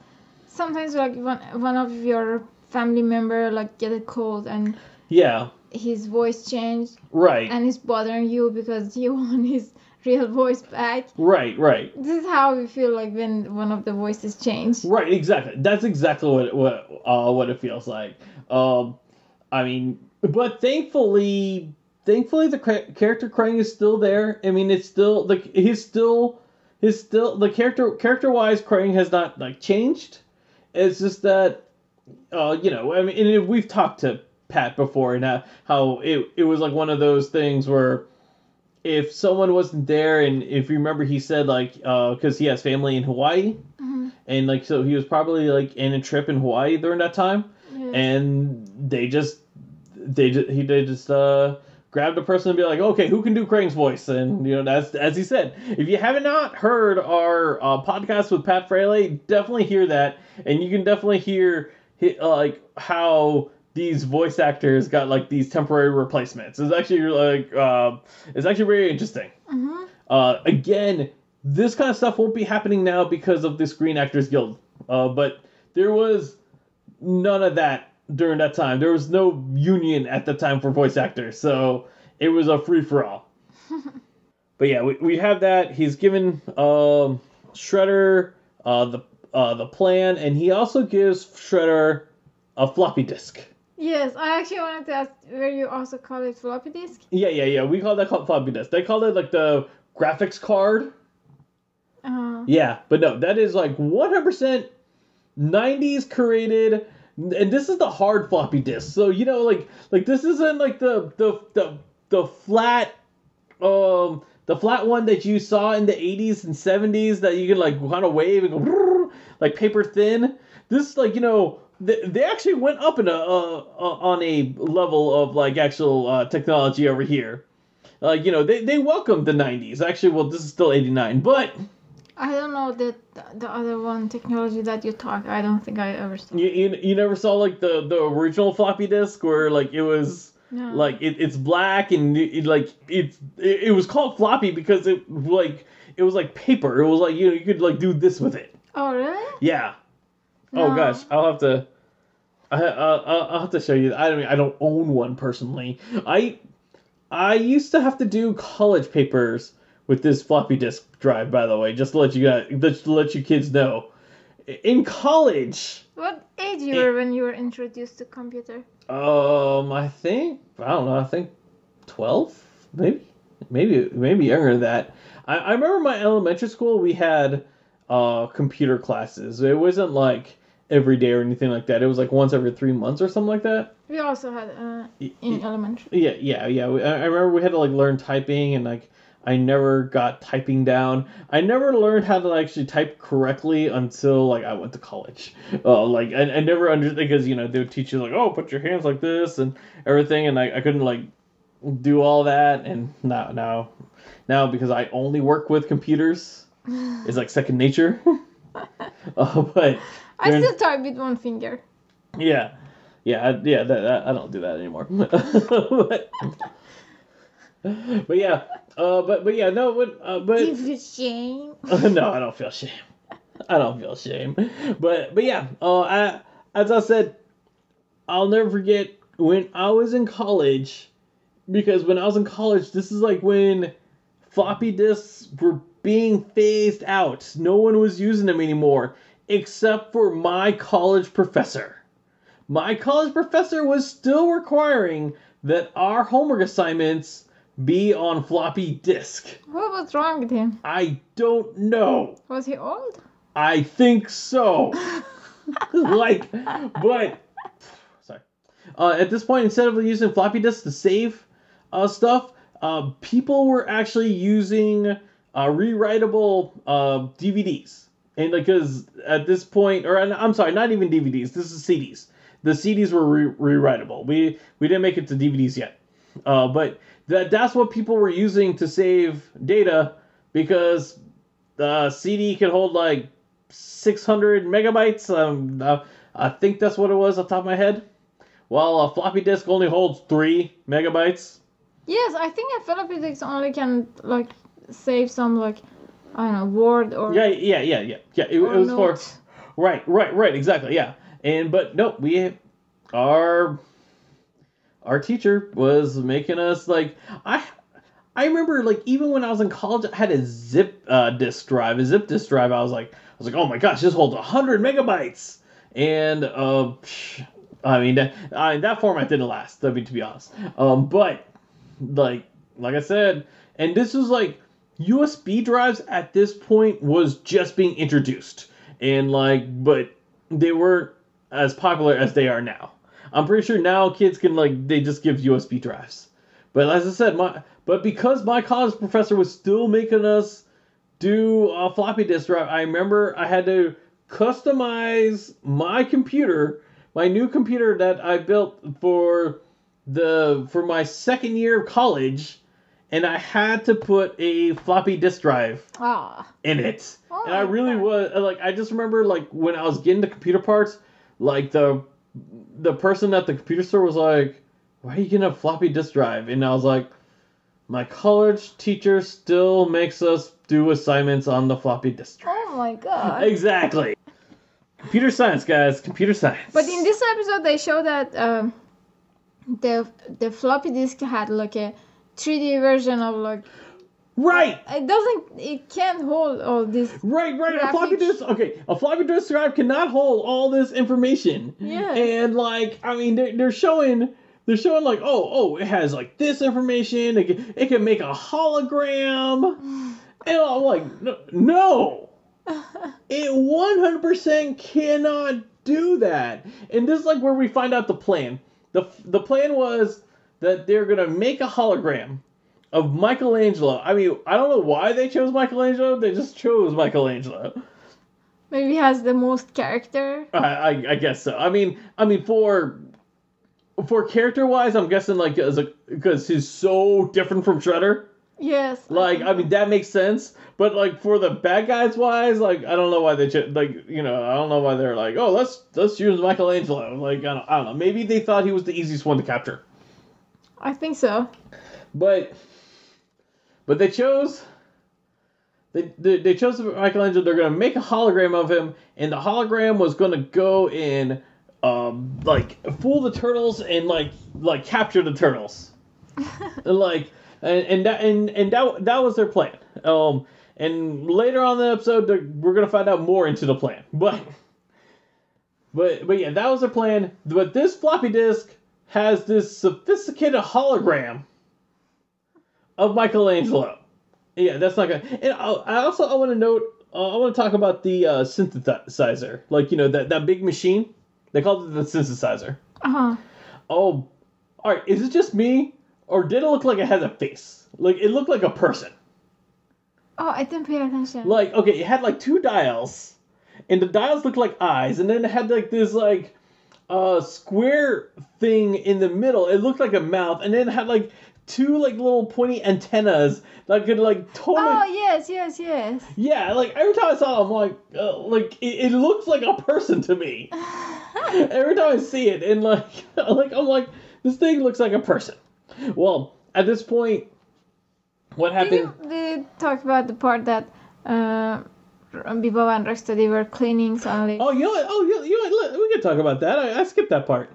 sometimes like one one of your family member like get a cold and yeah, his voice changed right, and it's bothering you because you want his real voice back. right, right, This is how we feel like when one of the voices change. right. Exactly. That's exactly what what uh, what it feels like. Um, I mean, but thankfully, thankfully the character Krang is still there. I mean, it's still like he's still he's still the character character wise Krang has not like changed. It's just that uh, you know, I mean, and we've talked to Pat before and how, how it, it was like one of those things where if someone wasn't there, and if you remember, he said like, uh, because he has family in Hawaii, Mhm. and like, so he was probably like in a trip in Hawaii during that time, Yes. and they just, they just, he they just uh grabbed a person and be like, okay, who can do Krang's voice? And you know, that's as he said. If you haven't not heard our uh, podcast with Pat Fraley, definitely hear that, and you can definitely hear uh, like how these voice actors got like these temporary replacements. It's actually like uh, it's actually very interesting. Mhm. Uh, again, this kind of stuff won't be happening now because of the Screen Actors Guild. Uh, but there was none of that during that time. There was no union at the time for voice actors, so it was a free for all. but yeah, we, we have that. He's given um, Shredder uh, the uh, the plan, and he also gives Shredder a floppy disk. Yes, I actually wanted to ask where you also call it floppy disk. Yeah, yeah, yeah. We call that called floppy disk. They call it like the graphics card. Uh, Yeah, but no, that is like 100% 90s created and this is the hard floppy disk. So, you know, like like this isn't like the the the the flat um the flat one that you saw in the 80s and 70s that you can like kind of wave and go like paper thin. This like, you know, they, they actually went up in a uh, on a level of like actual uh, technology over here. Like, you know, they they welcomed the 90s. Actually, well, this is still 89, but I don't know that the other one technology that you talk. I don't think I ever saw. You, you, you never saw like the the original floppy disk where like it was No. like it, it's black and it, like it's it, it was called floppy because it like it was like paper. It was like you know you could like do this with it. Oh really? Yeah. Oh gosh, I'll have to. I uh, I'll I'll have to show you. I don't I don't own one personally. I I used to have to do college papers with this floppy disk drive. By the way, just to let you guys, just to let you kids know, in college. What age you were when you were introduced to computer? Um, I think I don't know. I think twelve, maybe, maybe, maybe younger than that. I, I remember my elementary school. We had uh computer classes. It wasn't like every day or anything like that. It was like once every three months or something like that. We also had uh, in y- elementary. Yeah, yeah, yeah. We- I I remember we had to like learn typing and like I never got typing down. I never learned how to actually type correctly until like I went to college. Uh, like I, I never understood because you know they would teach you like oh put your hands like this and everything, and I, I couldn't like do all that. And now now now because I only work with computers, it's like second nature. uh, but I still type with one finger. yeah, yeah, I, yeah. That, that, I don't do that anymore. but, but yeah, uh, but but yeah, no, but uh, but Give you shame. no, I don't feel shame. I don't feel shame. But but yeah, uh, I, as I said, I'll never forget when I was in college, because when I was in college, this is like when floppy disks were being phased out. No one was using them anymore, except for my college professor. My college professor was still requiring that our homework assignments be on floppy disk. What was wrong with him? I don't know. Was he old? I think so. like, but sorry. Uh, at this point, instead of using floppy disks to save uh, stuff, uh, people were actually using uh, rewritable uh, DVDs, and because at this point, or I'm sorry, not even DVDs. This is CDs. The CDs were re- rewritable. We we didn't make it to DVDs yet, uh, but that that's what people were using to save data because the CD could hold like 600 megabytes. Um, uh, I think that's what it was off the top of my head. While a floppy disk only holds three megabytes. Yes, I think a floppy disk only can like save some like I don't know word or Yeah, yeah, yeah, yeah, yeah. It, it was for right, right, right. Exactly. Yeah. And but no, we our our teacher was making us like I. I remember, like, even when I was in college, I had a zip uh, disk drive, a zip disk drive. I was like, I was like, oh my gosh, this holds hundred megabytes, and uh, psh, I mean, that, I that format didn't last. I mean, to be honest, um, but like, like I said, and this was like USB drives at this point was just being introduced, and like, but they weren't as popular as they are now. I'm pretty sure now kids can like they just give USB drives. But as I said, my but because my college professor was still making us do a floppy disk drive, I remember I had to customize my computer, my new computer that I built for the for my second year of college, and I had to put a floppy disk drive ah. in it. Oh and I really God. was like I just remember like when I was getting the computer parts, like the the person at the computer store was like, "Why are you getting a floppy disk drive?" And I was like, "My college teacher still makes us do assignments on the floppy disk drive." Oh my god. Exactly. Computer science, guys. Computer science. But in this episode, they show that um, the the floppy disk had like a 3D version of like right, it doesn't it can't hold all this. right, right. A floppy disk. Okay, a floppy disk drive cannot hold all this information. Yeah. And like, I mean, they're, they're showing. They're showing like, oh, oh, it has like this information. It can, it can make a hologram, and I'm like, no, no. it 100% cannot do that. And this is like where we find out the plan. the The plan was that they're gonna make a hologram of Michelangelo. I mean, I don't know why they chose Michelangelo. They just chose Michelangelo. Maybe has the most character. I, I, I guess so. I mean, I mean for for character wise, I'm guessing like as a because he's so different from Shredder. Yes. Like, I mean, that makes sense. But like for the bad guys wise, like I don't know why they ch- like you know I don't know why they're like oh let's let's use Michelangelo. Like I don't, I don't know. Maybe they thought he was the easiest one to capture. I think so. But but they chose they, they, they chose Michelangelo. They're gonna make a hologram of him, and the hologram was gonna go in um like fool the turtles and like like capture the turtles. and like and, and that and, and that that was their plan. Um and later on in the episode we're gonna find out more into the plan. But but but yeah, that was their plan. But this floppy disk has this sophisticated hologram of Michelangelo. Yeah, that's not gonna. And I I also I want to note. Uh, I want to talk about the uh, synthesizer, like you know that that big machine. They called it the synthesizer. Uh huh. Oh, all right. Is it just me, or did it look like it has a face? Like it looked like a person. Oh, I didn't pay attention. Like, okay, it had like two dials, and the dials looked like eyes, and then it had like this like uh square thing in the middle. It looked like a mouth, and then it had like two like little pointy antennas that could like totally. oh yes, yes, yes. Yeah, like every time I saw it, I'm like, uh, like it, it looks like a person to me. every time I see it, and like, like I'm like, this thing looks like a person. Well, at this point, what Did happened? you, did you talk about the part that uh, Bibo and Rocksteady were cleaning suddenly? Oh, you know what? Oh, you, you know what? Let- We can talk about that. I, I skipped that part.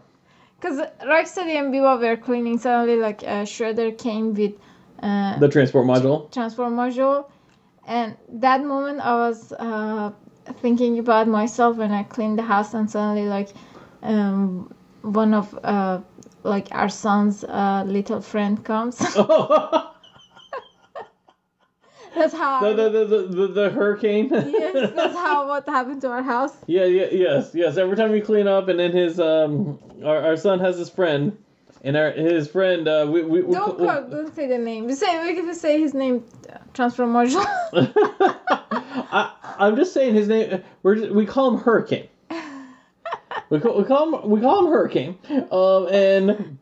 Because Rocksteady and Bibo were cleaning suddenly, like uh, Shredder came with uh, The transport module. transform module, and that moment I was uh, thinking about myself when I cleaned the house, and suddenly like um, one of uh, like our son's uh, little friend comes. that's how. I- the, the, the, the, the hurricane. yes, that's how what happened to our house. Yeah, yeah, yes, yes. Every time we clean up, and then his um, our, our son has his friend, and our his friend uh, we we, we Don't we- call, don't say the name. We say we can say his name, transform module. I I'm just saying his name. We're just, we call him Hurricane. We call, we call him we call him Hurricane. Um, and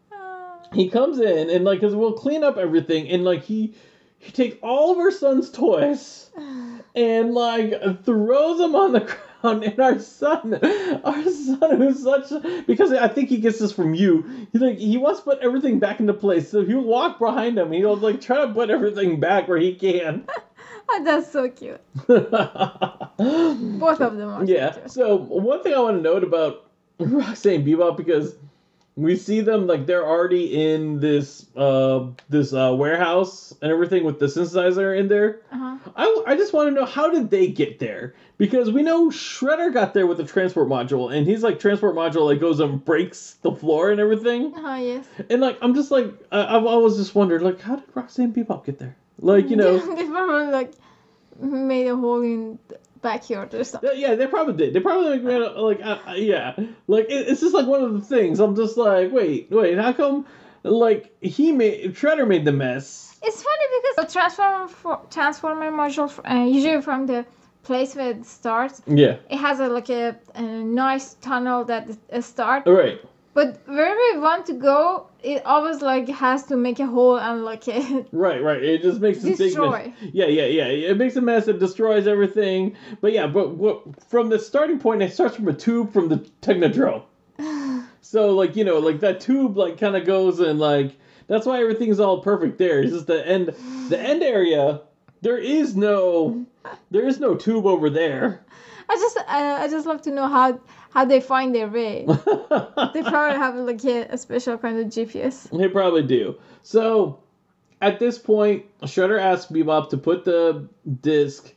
he comes in and like, cause we'll clean up everything, and like he he takes all of our son's toys and like throws them on the ground. And our son, our son, who's such because I think he gets this from you. He like he wants to put everything back into place. So he'll walk behind him. He'll like try to put everything back where he can. That's so cute. Both of them are. yeah. cute. So one thing I want to note about Roxanne Bebop because we see them like they're already in this uh this uh warehouse and everything with the synthesizer in there. Uh-huh. I, I just want to know how did they get there because we know Shredder got there with the transport module and he's like transport module like goes and breaks the floor and everything Uh-huh, yes. and like I'm just like I, I've always just wondered like how did Roxanne Bebop get there like you know they probably like made a hole in the backyard or something. Yeah, they probably did. They probably like, a- like, uh, uh, yeah, like it, it's just like one of the things. I'm just like, wait, wait, how come, like he made Shredder made the mess? It's funny because the transformer for, transformer module, uh, usually from the place where it starts, Yeah, it has a, like a, a nice tunnel that uh, start. all right, But wherever we want to go, it always like has to make a hole and like it. right, right. It just makes a big Destroy. mess. Yeah, yeah, yeah. It makes a mess. It destroys everything. But yeah, but what from the starting point, it starts from a tube from the Technodrome. So like you know, like that tube like kind of goes and like that's why everything's all perfect there. It's just the end, the end area. There is no, there is no tube over there. I just uh, I just love to know how how they find their way. they probably have like a, special kind of GPS. They probably do. So, at this point, Shredder asks Bebop to put the disc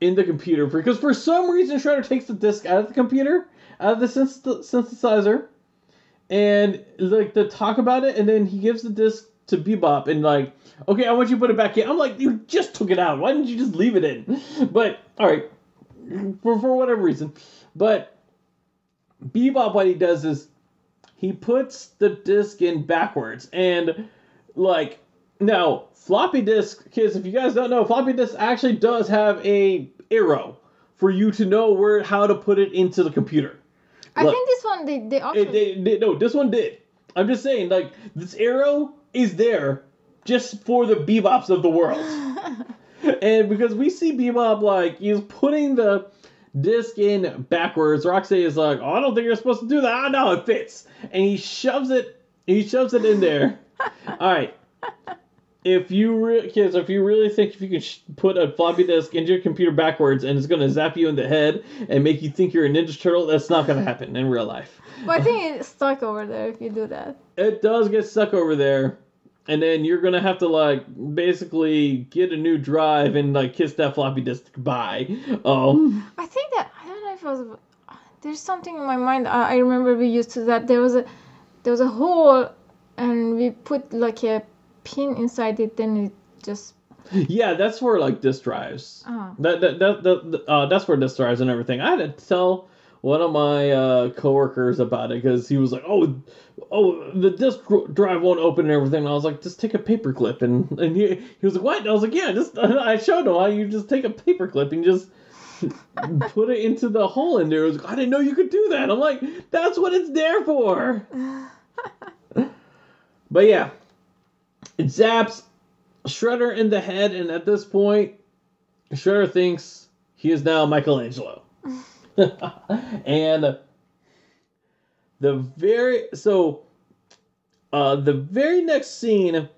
in the computer because for some reason Shredder takes the disc out of the computer, out of the synthesizer, and like to talk about it, and then he gives the disc to Bebop and like, okay, I want you to put it back in. I'm like, you just took it out. Why didn't you just leave it in? But all right, for for whatever reason, but Bebop, what he does is he puts the disc in backwards. And like now floppy disk kids if you guys don't know floppy disk actually does have a arrow for you to know where how to put it into the computer. I Look. think this one they they also it, they, they- no this one did. I'm just saying like this arrow is there just for the bebops of the world. And because we see bebop like he's putting the disc in backwards. Roxy is like oh i don't think you're supposed to do that. Oh no it fits. And he shoves it he shoves it in there. All right. If you re- kids if you really think if you can sh- put a floppy disk into your computer backwards and it's going to zap you in the head and make you think you're a ninja turtle that's not going to happen in real life. But I think it's stuck over there if you do that. it does get stuck over there and then you're gonna have to like basically get a new drive and like kiss that floppy disk goodbye um I think that I don't know if it was there's something in my mind. I, I remember we used to that there was a there was a hole and we put like a pin inside it. Then it just yeah that's for like disk drives oh that that, that, that uh, that's where disk drives and everything i had to tell one of my uh, coworkers about it because he was like, "Oh, oh, the disk drive won't open and everything." And I was like, "Just take a paperclip." and and he, he was like, "What?" And I was like, "Yeah, just." I showed him how you just take a paperclip and just put it into the hole in there. He was like, "I didn't know you could do that." I'm like, "That's what it's there for." but yeah, it zaps Shredder in the head, and at this point, Shredder thinks he is now Michelangelo. And the very so uh the very next scene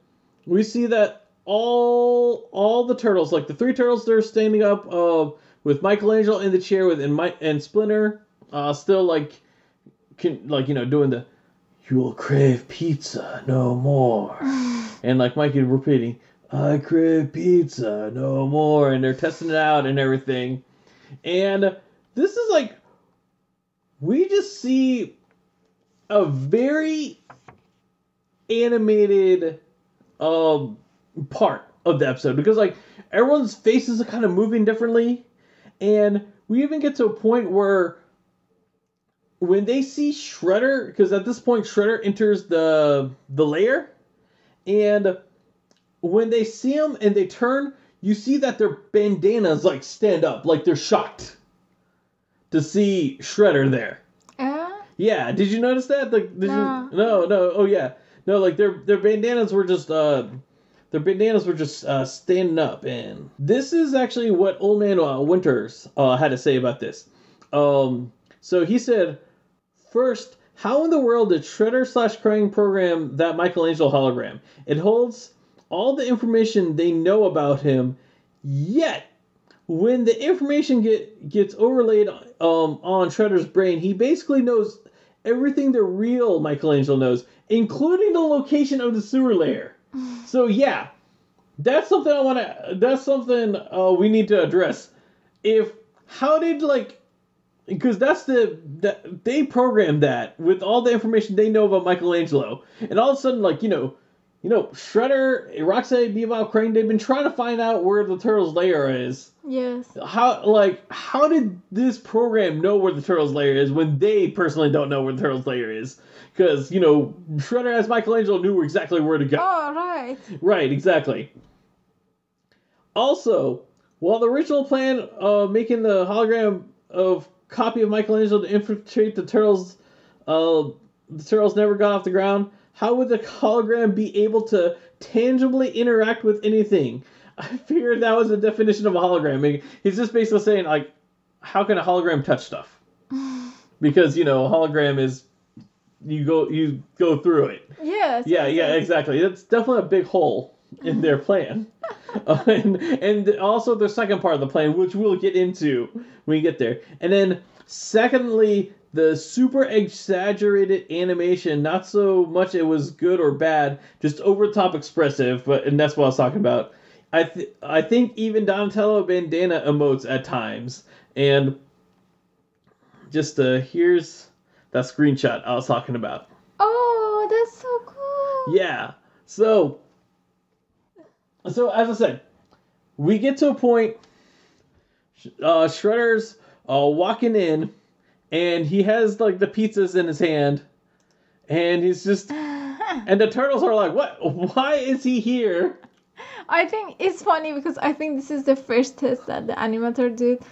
we see that all all the turtles like the three turtles they're standing up uh with Michelangelo in the chair with and Mike and Splinter uh still like can like you know doing the you will crave pizza no more. And like Mikey repeating I crave pizza no more and they're testing it out and everything. And this is like we just see a very animated um part of the episode because like everyone's faces are kind of moving differently. And we even get to a point where when they see Shredder because at this point Shredder enters the the layer and when they see him and they turn you see that their bandanas like stand up like they're shocked to see Shredder there. Uh, Yeah, did you notice that? Like, No. you? No, no. Oh yeah, no. Like their their bandanas were just uh, their bandanas were just uh, standing up, and this is actually what Old Man uh, Winters uh, had to say about this. Um, so he said, first, how in the world did Shredder slash Krang program that Michelangelo hologram? It holds all the information they know about him, yet when the information get gets overlaid um, on Shredder's brain, he basically knows everything the real Michelangelo knows, including the location of the sewer layer. So yeah, that's something I want to. That's something uh, we need to address. If how did like because that's the that they programmed that with all the information they know about Michelangelo, and all of a sudden like you know. You know, Shredder, Rocksteady, Bebop, Krang, they've been trying to find out where the Turtles' lair is yes. how like how did this program know where the turtles layer is when they personally don't know where the turtles layer is because you know shredder as michelangelo knew exactly where to go Oh, right. right exactly also while the original plan of making the hologram of copy of michelangelo to infiltrate the turtles uh, the turtles never got off the ground how would the hologram be able to tangibly interact with anything I figured that was the definition of a hologram. I mean, he's just basically saying like, how can a hologram touch stuff? Because you know, a hologram is you go you go through it. Yes. Yeah, yeah, exactly. It's definitely a big hole in their plan, Uh, and and also the second part of the plan, which we'll get into when we get there. And then secondly, the super exaggerated animation. Not so much it was good or bad, just over the top expressive. But and that's what I was talking about. I th- I think even Donatello bandana emotes at times, and just uh here's that screenshot I was talking about. Oh, that's so cool. Yeah. So, so as I said, we get to a point. Uh, Shredder's uh, walking in, and he has like the pizzas in his hand, and he's just, and the turtles are like, "What? Why is he here?" I think it's funny because I think this is the first test that the animator did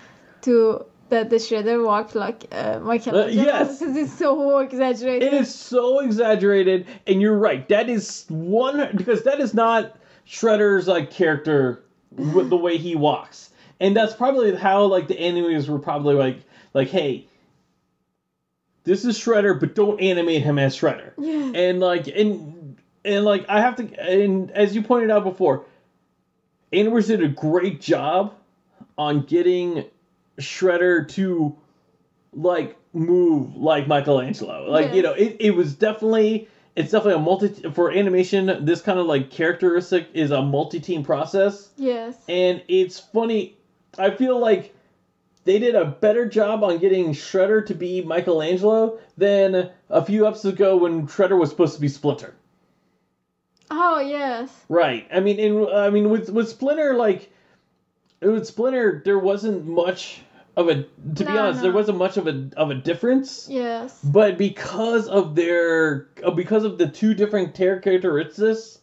to that the shredder walked like uh, Michelangelo. Uh, yes. Because it's so exaggerated. It is so exaggerated, and you're right. That is one because that is not Shredder's like character with the way he walks, and that's probably how like the animators were probably like like hey, this is Shredder, but don't animate him as Shredder. Yeah. And like and and like I have to and as you pointed out before, animators did a great job on getting Shredder to like move like Michelangelo. Like you know, it, it was definitely it's definitely a multi for animation. This kind of like characteristic is a multi-team process, Yes. and it's funny. I feel like they did a better job on getting Shredder to be Michelangelo than a few episodes ago when Shredder was supposed to be Splinter. Oh yes. Right. I mean, in I mean with with Splinter, like with Splinter, there wasn't much of a to be No, honest, there wasn't much of a of a difference. Yes. But because of their uh, because of the two different char- characteristics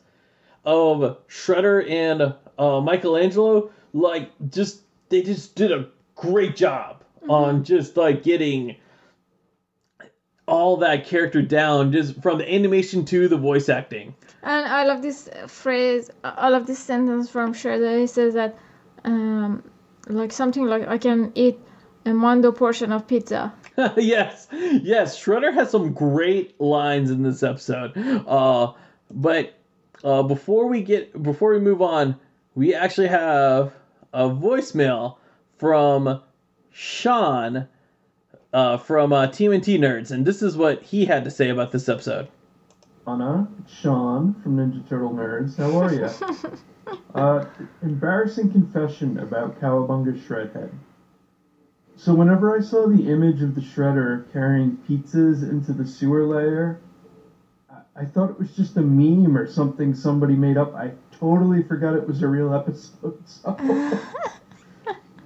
of Shredder and uh, Michelangelo, like just they just did a great job on just like getting all that character down just from the animation to the voice acting. And I love this phrase, I love this sentence from Shredder. He says that, um, like something like, I can eat a mondo portion of pizza. yes, yes. Shredder has some great lines in this episode. Uh, but uh, before we get before we move on, we actually have a voicemail from Sean uh, from uh, TMNT Nerds, and this is what he had to say about this episode. Anna, it's Sean from Ninja Turtle Nerds. How are you? uh, embarrassing confession about Cowabunga Shredhead. So whenever I saw the image of the Shredder carrying pizzas into the sewer layer, I, I thought it was just a meme or something somebody made up. I totally forgot it was a real episode. So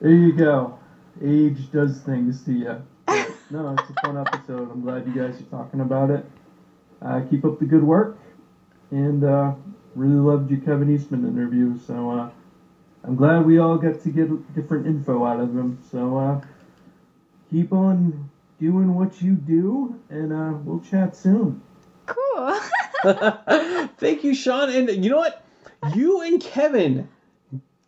there you go. Age does things to you. But, no, it's a fun episode. I'm glad you guys are talking about it. Uh, keep up the good work, and uh, really loved your Kevin Eastman interview. So uh, I'm glad we all got to get different info out of him. So uh, keep on doing what you do, and uh, we'll chat soon. Cool. Thank you, Sean. And you know what? You and Kevin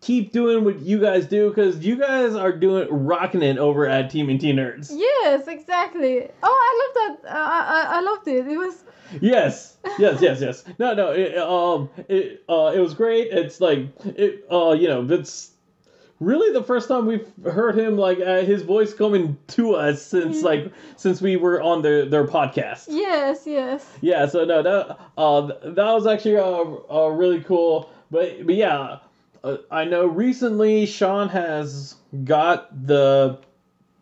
keep doing what you guys do because you guys are doing rocking it over at TMNT Nerds. yes, exactly. Oh, I love that. Uh, I, I I loved it. It was. Yes, yes, yes, yes. No, no. It, um, it uh, it was great. It's like it. Uh, you know, it's really the first time we've heard him like uh, his voice coming to us since Yeah. like since we were on their their podcast. Yes, yes. Yeah. So no, that uh, that was actually uh, uh really cool. But but yeah, uh, I know recently Sean has got the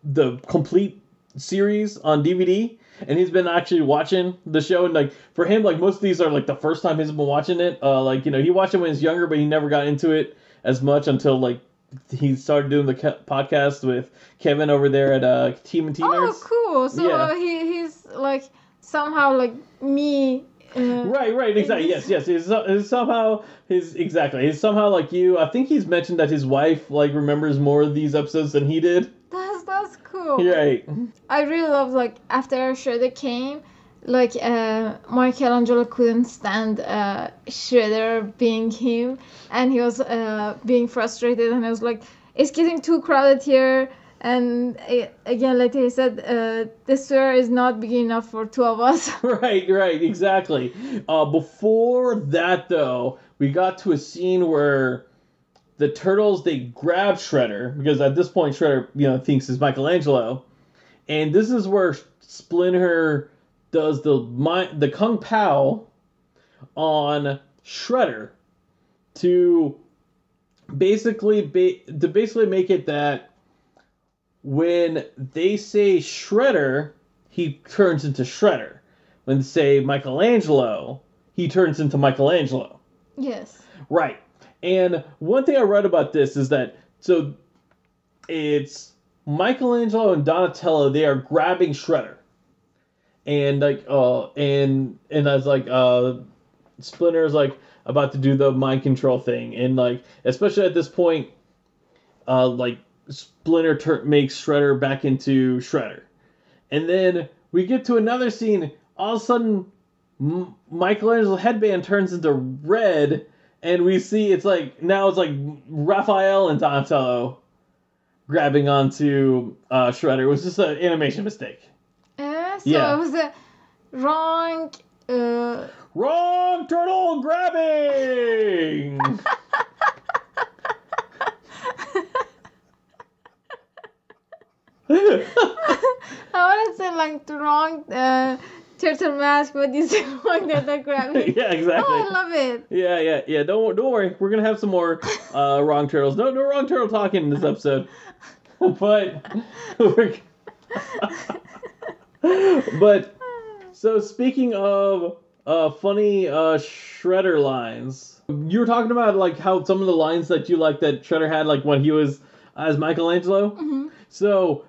the complete series on DVD, and he's been actually watching the show. And like for him, like most of these are like the first time he's been watching it. Uh, like you know, he watched it when he was younger, but he never got into it as much until like he started doing the ke- podcast with Kevin over there at uh, Team and Oh, Teamers. cool. So Yeah. uh, he he's like somehow like me. Uh, Right, right, exactly. Yes, yes. He's, he's somehow his exactly. He's somehow like you. I think he's mentioned that his wife like remembers more of these episodes than he did. That's that's cool. Right. I really love like after Shredder came, like uh, Michelangelo couldn't stand uh, Shredder being him, and he was uh, being frustrated, and I was like, "It's getting too crowded here." And uh, again, like he said, uh, "The sewer is not big enough for two of us." Right, right, exactly. Uh, before that, though, we got to a scene where the turtles they grab Shredder because at this point Shredder, you know, thinks is Michelangelo, and this is where Splinter does the mi- the Kung Pao on Shredder to basically ba- to basically make it that when they say Shredder, he turns into Shredder. When they say Michelangelo, he turns into Michelangelo. yes. Right. And one thing I read about this is that so it's Michelangelo and Donatello, they are grabbing Shredder. And like uh and and as like uh Splinter's like about to do the mind control thing and like especially at this point uh like Splinter tur- makes Shredder back into Shredder. And then we get to another scene all of a sudden M- Michelangelo's headband turns into red, and we see it's like now it's like Raphael and Donatello grabbing onto uh, Shredder. It was just an animation mistake. Uh, so Yeah. it was a wrong. Uh, Wrong turtle grabbing. I want to say like the wrong uh, turtle mask, but you said wrong turtle grabbing. yeah, exactly. Oh, I love it. Yeah, yeah, yeah. Don't don't worry. We're gonna have some more uh, wrong turtles. No, no wrong turtle talking in this episode. but we're, but so speaking of uh, funny uh, Shredder lines, you were talking about like how some of the lines that you like that Shredder had like when he was as Michelangelo. Mhm. So,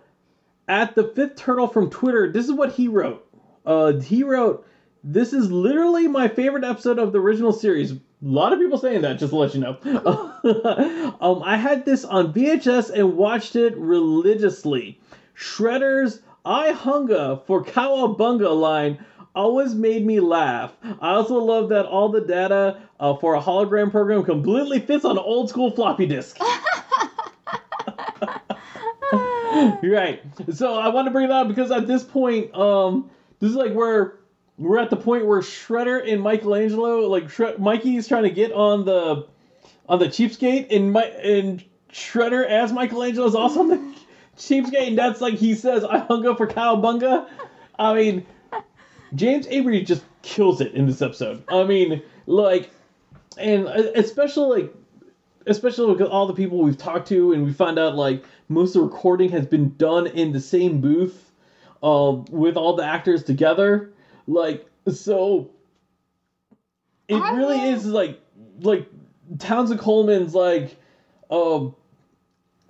at the fifth turtle from Twitter, this is what he wrote. Uh, he wrote, "This is literally my favorite episode of the original series." A lot of people saying that, just to let you know. um, I had this on VHS and watched it religiously. Shredder's "I Hunger for Cowabunga" line always made me laugh. I also love that all the data uh, for a hologram program completely fits on old school floppy disk. right. So I want to bring it up because at this point, um, this is like where we're at the point where Shredder and Michelangelo, like Shred- is trying to get on the on the cheapskate, and my and Shredder as Michelangelo is also on the cheapskate, and that's like he says, "I hung up for cowabunga." I mean, James Avery just kills it in this episode. I mean, like, and especially like especially with all the people we've talked to and we find out like most of the recording has been done in the same booth uh, with all the actors together like so it I really know. is like like townsend coleman's like um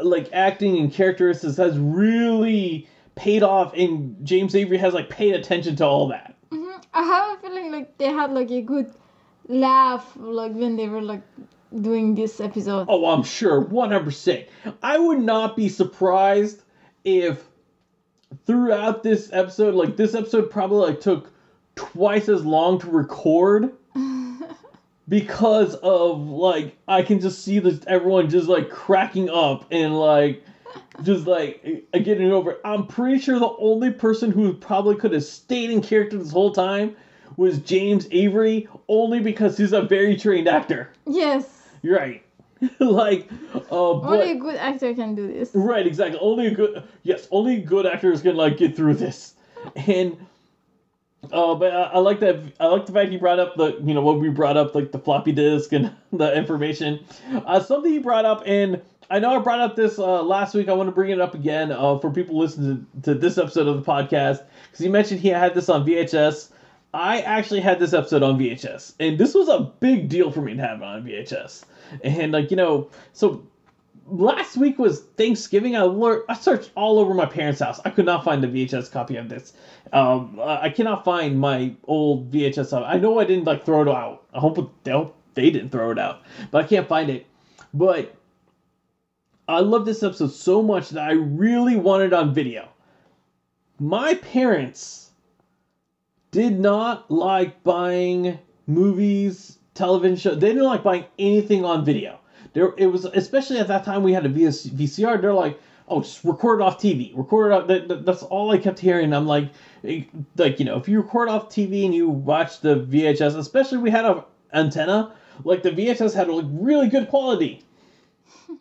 like acting and characteristics has really paid off and james avery has like paid attention to all that hmm I have a feeling like they had like a good laugh like when they were like doing this episode. Oh, I'm sure, 100%. I would not be surprised if throughout this episode, like this episode probably like took twice as long to record because of like I can just see this everyone just like cracking up and like just like getting over. it. I'm pretty sure the only person who probably could have stayed in character this whole time was James Avery, only because he's a very trained actor. yes. You're right. like, uh, but Only a good actor can do this. right, exactly. Only a good yes, only good actors can like get through this. And uh, but I, I like that. I like the fact he brought up the you know what we brought up like the floppy disk and the information. Uh, something he brought up, and I know I brought up this uh, last week. I want to bring it up again uh, for people listening to, to this episode of the podcast because he mentioned he had this on VHS. I actually had this episode on VHS, and this was a big deal for me to have it on VHS. And like you know, so last week was Thanksgiving. I learned, I searched all over my parents' house. I could not find the VHS copy of this. Um, I cannot find my old VHS. I know I didn't like throw it out. I hope they didn't throw it out, but I can't find it. But I love this episode so much that I really wanted it on video. My parents did not like buying movies, television show. They didn't like buying anything on video. There, it was especially at that time we had a VS, VCR. They're like, oh, just record it off TV. Record it off. That, that- that's all I kept hearing. I'm like, like you know, if you record off TV and you watch the VHS, especially we had a antenna, like the VHS had like really good quality.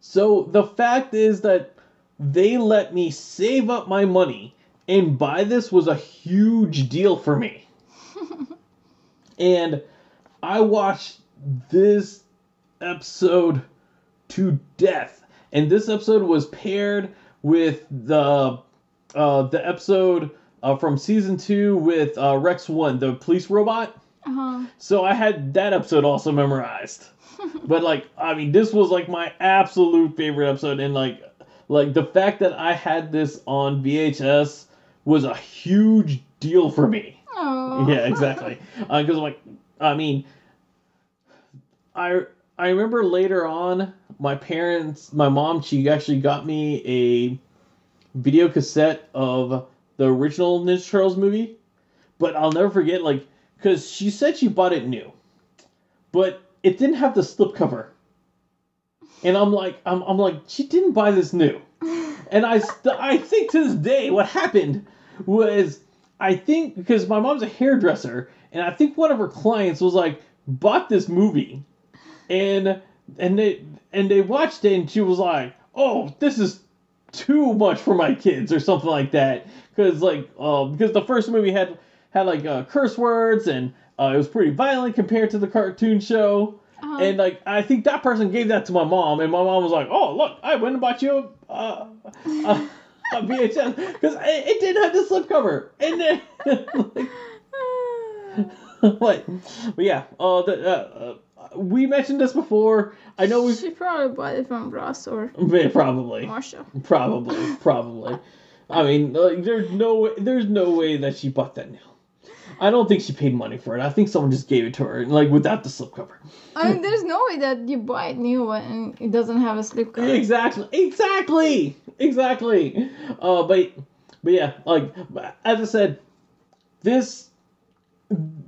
So the fact is that they let me save up my money and buy this was a huge deal for me. and I watched this episode to death. And this episode was paired with the uh, the episode uh, from season two with uh, Rex One, the police robot. Uh-huh. So I had that episode also memorized. but like, I mean, this was like my absolute favorite episode, and like, like the fact that I had this on VHS was a huge deal for me. Oh. Yeah, exactly. Because like, I mean, I I remember later on, my parents, my mom, she actually got me a video cassette of the original Ninja Turtles movie, but I'll never forget like because she said she bought it new, but it didn't have the slipcover, and I'm like, I'm, I'm like, she didn't buy this new, and I st- I think to this day what happened was I think because my mom's a hairdresser, and I think one of her clients was like bought this movie, and and they and they watched it, and she was like, "Oh, this is too much for my kids," or something like that, because like uh, because the first movie had had like uh, curse words and uh, it was pretty violent compared to the cartoon show. Uh-huh. And like I think that person gave that to my mom, and my mom was like, "Oh, look, I went and bought you a, uh, a, a VHS because it, it didn't have the slipcover." And then, like, like, but yeah, uh, the, uh, uh, we mentioned this before. I know we She probably bought it from Ross or probably, Marshall. probably, probably. I mean, like, there's no way, there's no way that she bought that nail. I don't think she paid money for it. I think someone just gave it to her, like without the slipcover. I mean, there's no way that you buy a new one and it doesn't have a slip cover. Exactly, exactly, exactly. Uh, but but yeah, like as I said, this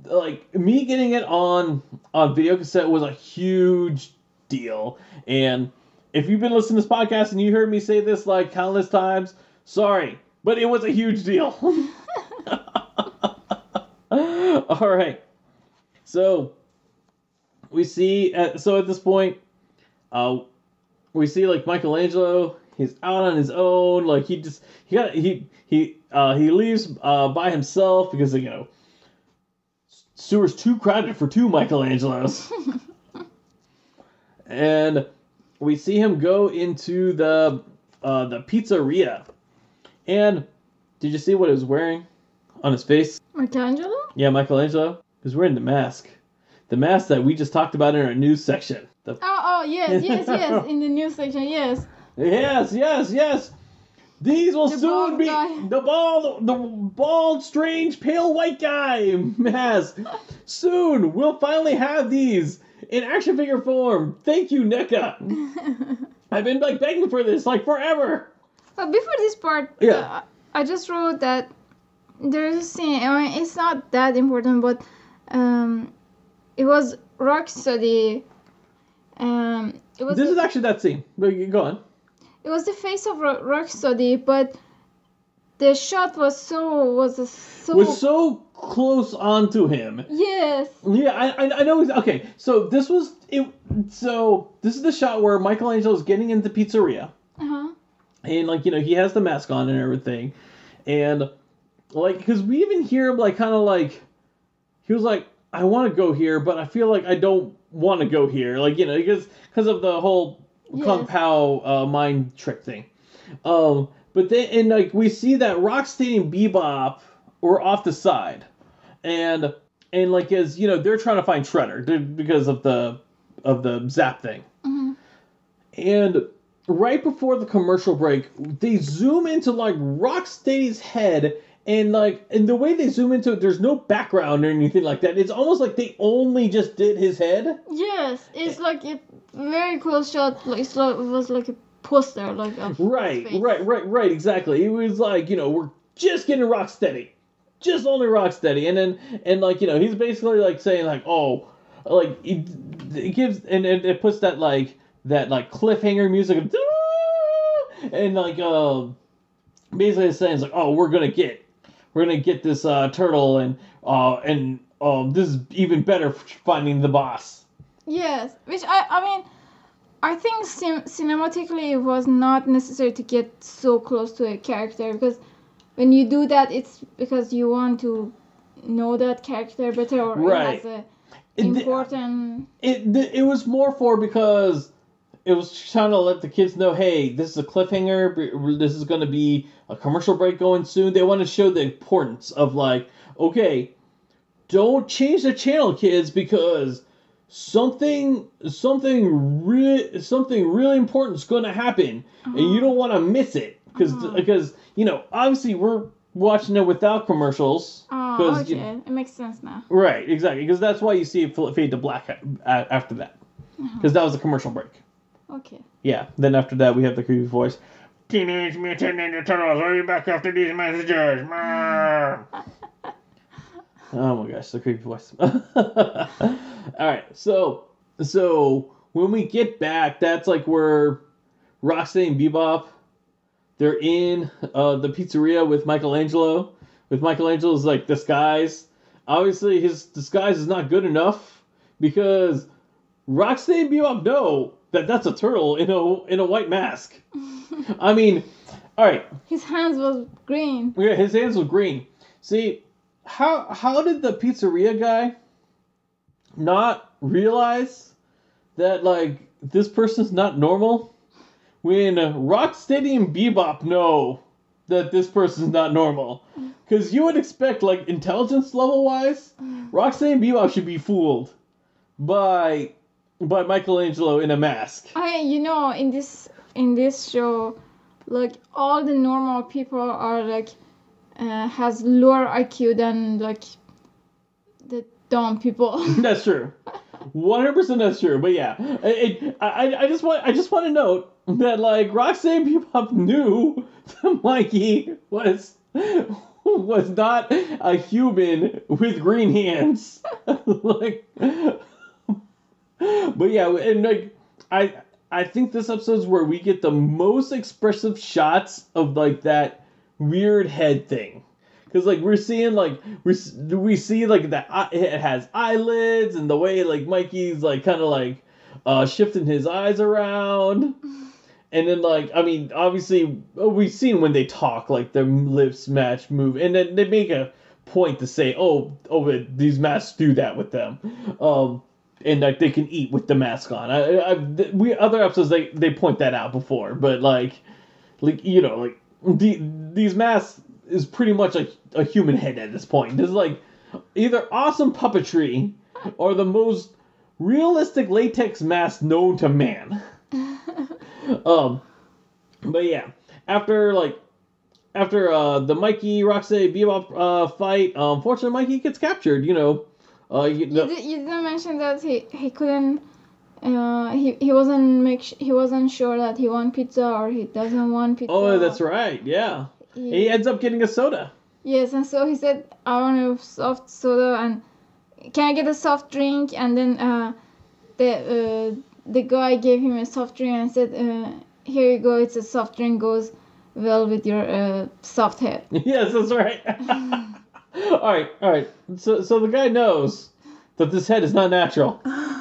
like me getting it on on video cassette was a huge deal. And if you've been listening to this podcast and you heard me say this like countless times, sorry, but it was a huge deal. All right, so we see at, so at this point, uh, we see like Michelangelo. He's out on his own. Like he just he got he he uh, he leaves uh, by himself because you know sewer's too crowded for two Michelangelos. and we see him go into the uh, the pizzeria. And did you see what he was wearing on his face? Michelangelo? Yeah, Michelangelo. He was wearing the mask. The mask that we just talked about in our news section. The Oh, oh, yes, yes, yes. In the news section, yes. Yes, yes, yes. These will The soon be guy. the bald, the bald, strange, pale white guy mask. soon we'll finally have these in action figure form. Thank you, NECA. I've been like begging for this like forever. But before this part, Yeah. uh, I just wrote that there's a scene. I mean, it's not that important, but um, it was Rocksteady. Um, it was This the, is actually that scene. Go on. It was the face of Ro- Rocksteady, but the shot was so was so, Was so close onto him. yes Yeah, I, I, I know. Okay, so this was it. So this is the shot where Michelangelo is getting into pizzeria. uh-huh. and like you know he has the mask on and everything and like because we even hear him like kind of like he was like i want to go here but i feel like i don't want to go here like you know because because of the whole Yes. kung pao uh, mind trick thing um but then and like we see that rocksteady and bebop were off the side and and like as you know they're trying to find shredder because of the of the zap thing Mhm. and right before the commercial break, they zoom into like Rocksteady's head, and like, and the way they zoom into it, there's no background or anything like that. It's almost like they only just did his head. yes it's like a very cool shot like it was like a poster like a Right, right, right, right. Exactly. It was like you know we're just getting Rocksteady just only Rocksteady and then and like you know he's basically like saying like oh, like it, it gives and it, it puts that like that like cliffhanger music of, and like um basically saying it's like oh we're gonna get we're gonna get this uh turtle and uh and um this is even better for finding the boss. Yes, which I I mean, I think cin- cinematically it was not necessary to get so close to a character because when you do that, it's because you want to know that character better or Right. it has a important. it th- it was more for because it was trying to let the kids know, hey, this is a cliffhanger. This is going to be a commercial break going soon. They want to show the importance of like, okay, don't change the channel, kids, because something something re- something really important is going to happen, and you don't want to miss it because Uh-huh. because you know obviously we're watching it without commercials. Oh, okay, you- it makes sense now. Right, exactly, because that's why you see it fade to black after that, because that was a commercial break. Okay. Yeah. Then after that, we have the creepy voice. Teenage Mutant Ninja Turtles, are you back after these messages? Meow." oh my gosh, the creepy voice. All right, so so when we get back, that's like where Rocksteady and Bebop, they're in uh, the pizzeria with Michelangelo. With Michelangelo's like disguise. Obviously, his disguise is not good enough because Rocksteady and Bebop know that that's a turtle in a in a white mask. I mean, all right, His hands was green. yeah, his hands were green. See, how how did the pizzeria guy not realize that like this person's not normal when Rocksteady and Bebop know that this person's not normal? Because you would expect like intelligence level wise, mm. Rocksteady and Bebop should be fooled by by Michelangelo in a mask. I you know in this in this show, like all the normal people are like uh, has lower IQ than like the dumb people. That's true. One hundred percent, that's true. But yeah, it, I, I just want, I just want to note that like Roxanne Bebop knew that Mikey was was not a human with green hands. like, but yeah, and like I, I think this episode's where we get the most expressive shots of like that weird head thing because like we're seeing like we we see like that it has eyelids and the way like Mikey's like kind of like uh shifting his eyes around. And then like I mean obviously uh, we've seen when they talk like their lips match move and then they make a point to say oh oh these masks do that with them. Um and like they can eat with the mask on. I, I we other episodes they they point that out before, but like like you know like the these masks is pretty much a, a human head at this point. This is like either awesome puppetry or the most realistic latex mask known to man. um, but yeah, after like after uh, the Mikey Roxy Bebop uh, fight, unfortunately um, Mikey gets captured. You know, uh, you, you, did, you didn't mention that he he couldn't. Uh, he he wasn't make sh- he wasn't sure that he want pizza or he doesn't want pizza. Oh, that's right. Yeah. Yeah. He ends up getting a soda. Yes, and so he said, "I want a soft soda, and can I get a soft drink?" And then uh, the uh, the guy gave him a soft drink and said, uh, "Here you go. It's a soft drink. Goes well with your uh, soft head." yes, that's right. all right, all right. So so the guy knows that this head is not natural.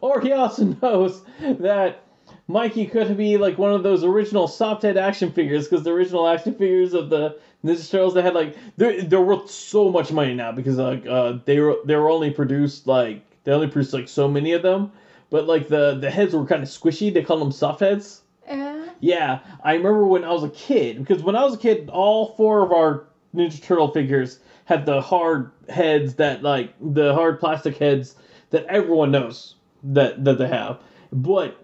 or he also knows that Mikey could be like one of those original soft head action figures because the original action figures of the Ninja Turtles they had like they're they're worth so much money now because like uh they were they were only produced like they only produced like so many of them, but like the the heads were kind of squishy. They call them soft heads. Uh. Yeah, I remember when I was a kid because when I was a kid, all four of our Ninja Turtle figures have the hard heads that like the hard plastic heads that everyone knows that that they have, but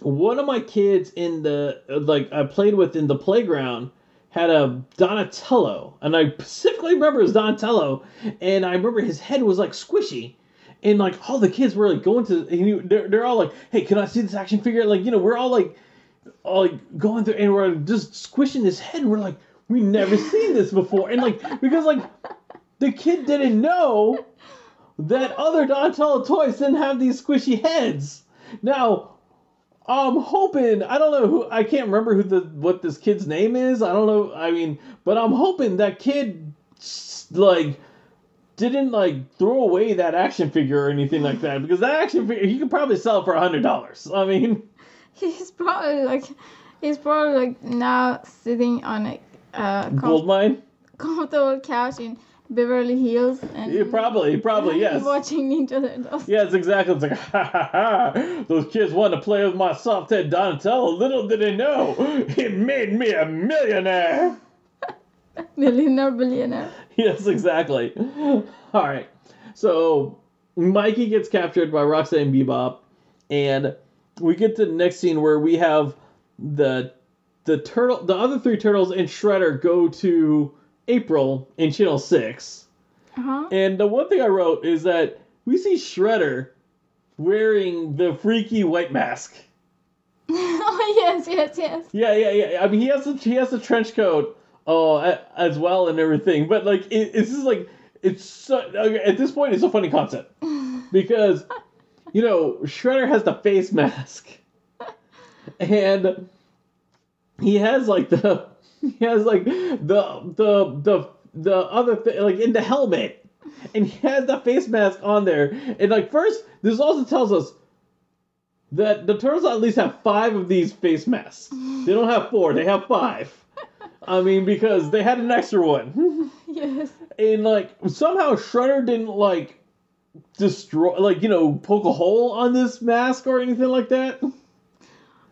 one of my kids in the like I played with in the playground had a Donatello, and I specifically remember his Donatello, and I remember his head was like squishy, and like all the kids were like going to, and they're, they're all like, "Hey, can I see this action figure?" Like you know, we're all like, all like going through, and we're just squishing his head, and we're like, we never seen this before, and like because like the kid didn't know that other Donatello toys didn't have these squishy heads. Now I'm hoping I don't know who I can't remember who the what this kid's name is. I don't know. I mean, but I'm hoping that kid like didn't like throw away that action figure or anything like that because that action figure he could probably sell it for a hundred dollars. I mean, he's probably like he's probably like now sitting on a uh, gold mine comfortable couch in Beverly Hills and yeah, probably, probably yes. Watching Ninja Turtles. Yes, exactly. It's like ha ha ha. Those kids want to play with my soft head Donatello. Little did they know, it made me a millionaire. millionaire, billionaire. Yes, exactly. All right. So Mikey gets captured by Roxanne Bebop, and we get to the next scene where we have the the turtle, the other three turtles, and Shredder go to April in Channel 6. Uh-huh. And the one thing I wrote is that we see Shredder wearing the freaky white mask. oh yes, yes, yes. Yeah, yeah, yeah. I mean, he has a he has a trench coat, uh, as well and everything. But like, it, it's just like it's so, at this point, it's a funny concept because you know Shredder has the face mask, and he has like the he has like the the the the other thing like in the helmet. And he has the face mask on there. And like first this also tells us that the turtles at least have five of these face masks. They don't have four they have five. I mean because they had an extra one. Yes. And like somehow shredder didn't like destroy like you know poke a hole on this mask or anything like that.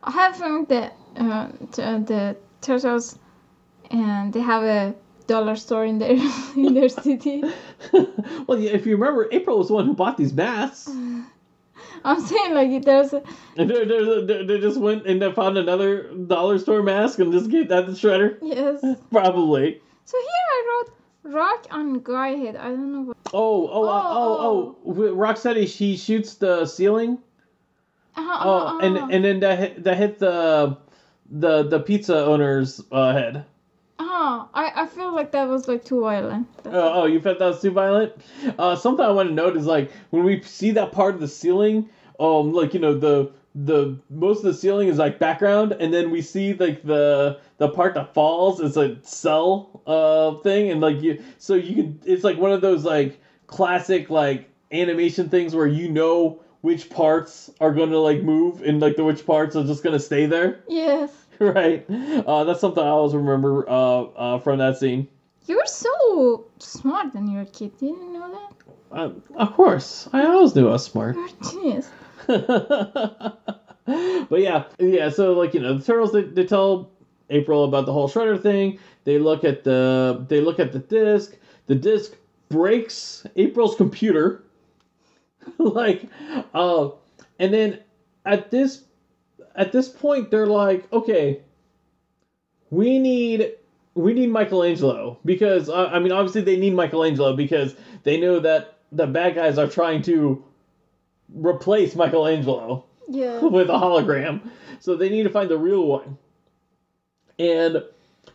I have found that uh, the turtles and they have a dollar store in their in their city. well, yeah, if you remember, April was the one who bought these masks. I'm saying like there's a And they, they, they, they just went and they found another dollar store mask and just gave that to Shredder. yes. Probably. So here I wrote rock on guy head. I don't know what. Oh, oh, uh, oh, oh! With Rocksteady, she shoots the ceiling. Uh-huh, Oh, uh-huh, and uh-huh. and then that hit, that hit the the the pizza owner's uh, head. Uh-huh. I I feel like that was like too violent. Oh, oh, you felt that was too violent. Uh, something I want to note is like when we see that part of the ceiling, um, like you know the the most of the ceiling is like background, and then we see like the the part that falls is a cell uh thing, and like you, so you can it's like one of those like classic like animation things where you know which parts are going to like move and like the which parts are just going to stay there, Yes. right? Uh, that's something I always remember uh, uh from that scene. You're so smart when you were a kid. You didn't know that? Uh, of course, I always knew I was smart. You're a genius. but yeah, yeah. So like you know, the turtles they, they tell April about the whole Shredder thing. They look at the they look at the disc. The disc breaks April's computer. like, uh, and then at this at this point they're like, okay, we need we need Michelangelo because uh, I mean obviously they need Michelangelo because they know that the bad guys are trying to replace Michelangelo Yeah. with a hologram. So they need to find the real one. And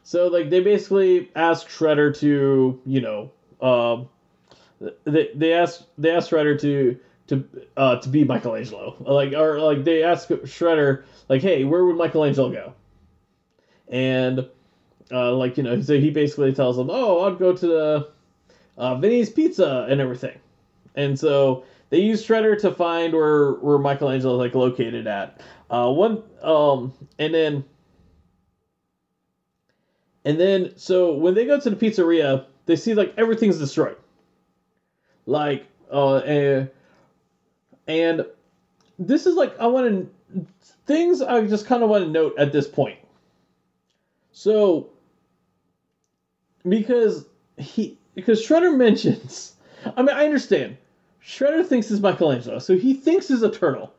so like they basically ask Shredder to, you know, um they they ask they ask Shredder to to uh to be Michelangelo. Like or like they ask Shredder like, "Hey, where would Michelangelo go?" And uh like, you know, so he basically tells them, "Oh, I'd go to the uh Vinny's Pizza and everything." And so they use Shredder to find where where Michelangelo is like located at. Uh, one um, and then and then so when they go to the pizzeria, they see like everything's destroyed. Like uh, and this is like I want to things I just kind of want to note at this point. So because he because Shredder mentions, I mean I understand Shredder thinks is Michelangelo, so he thinks is a turtle.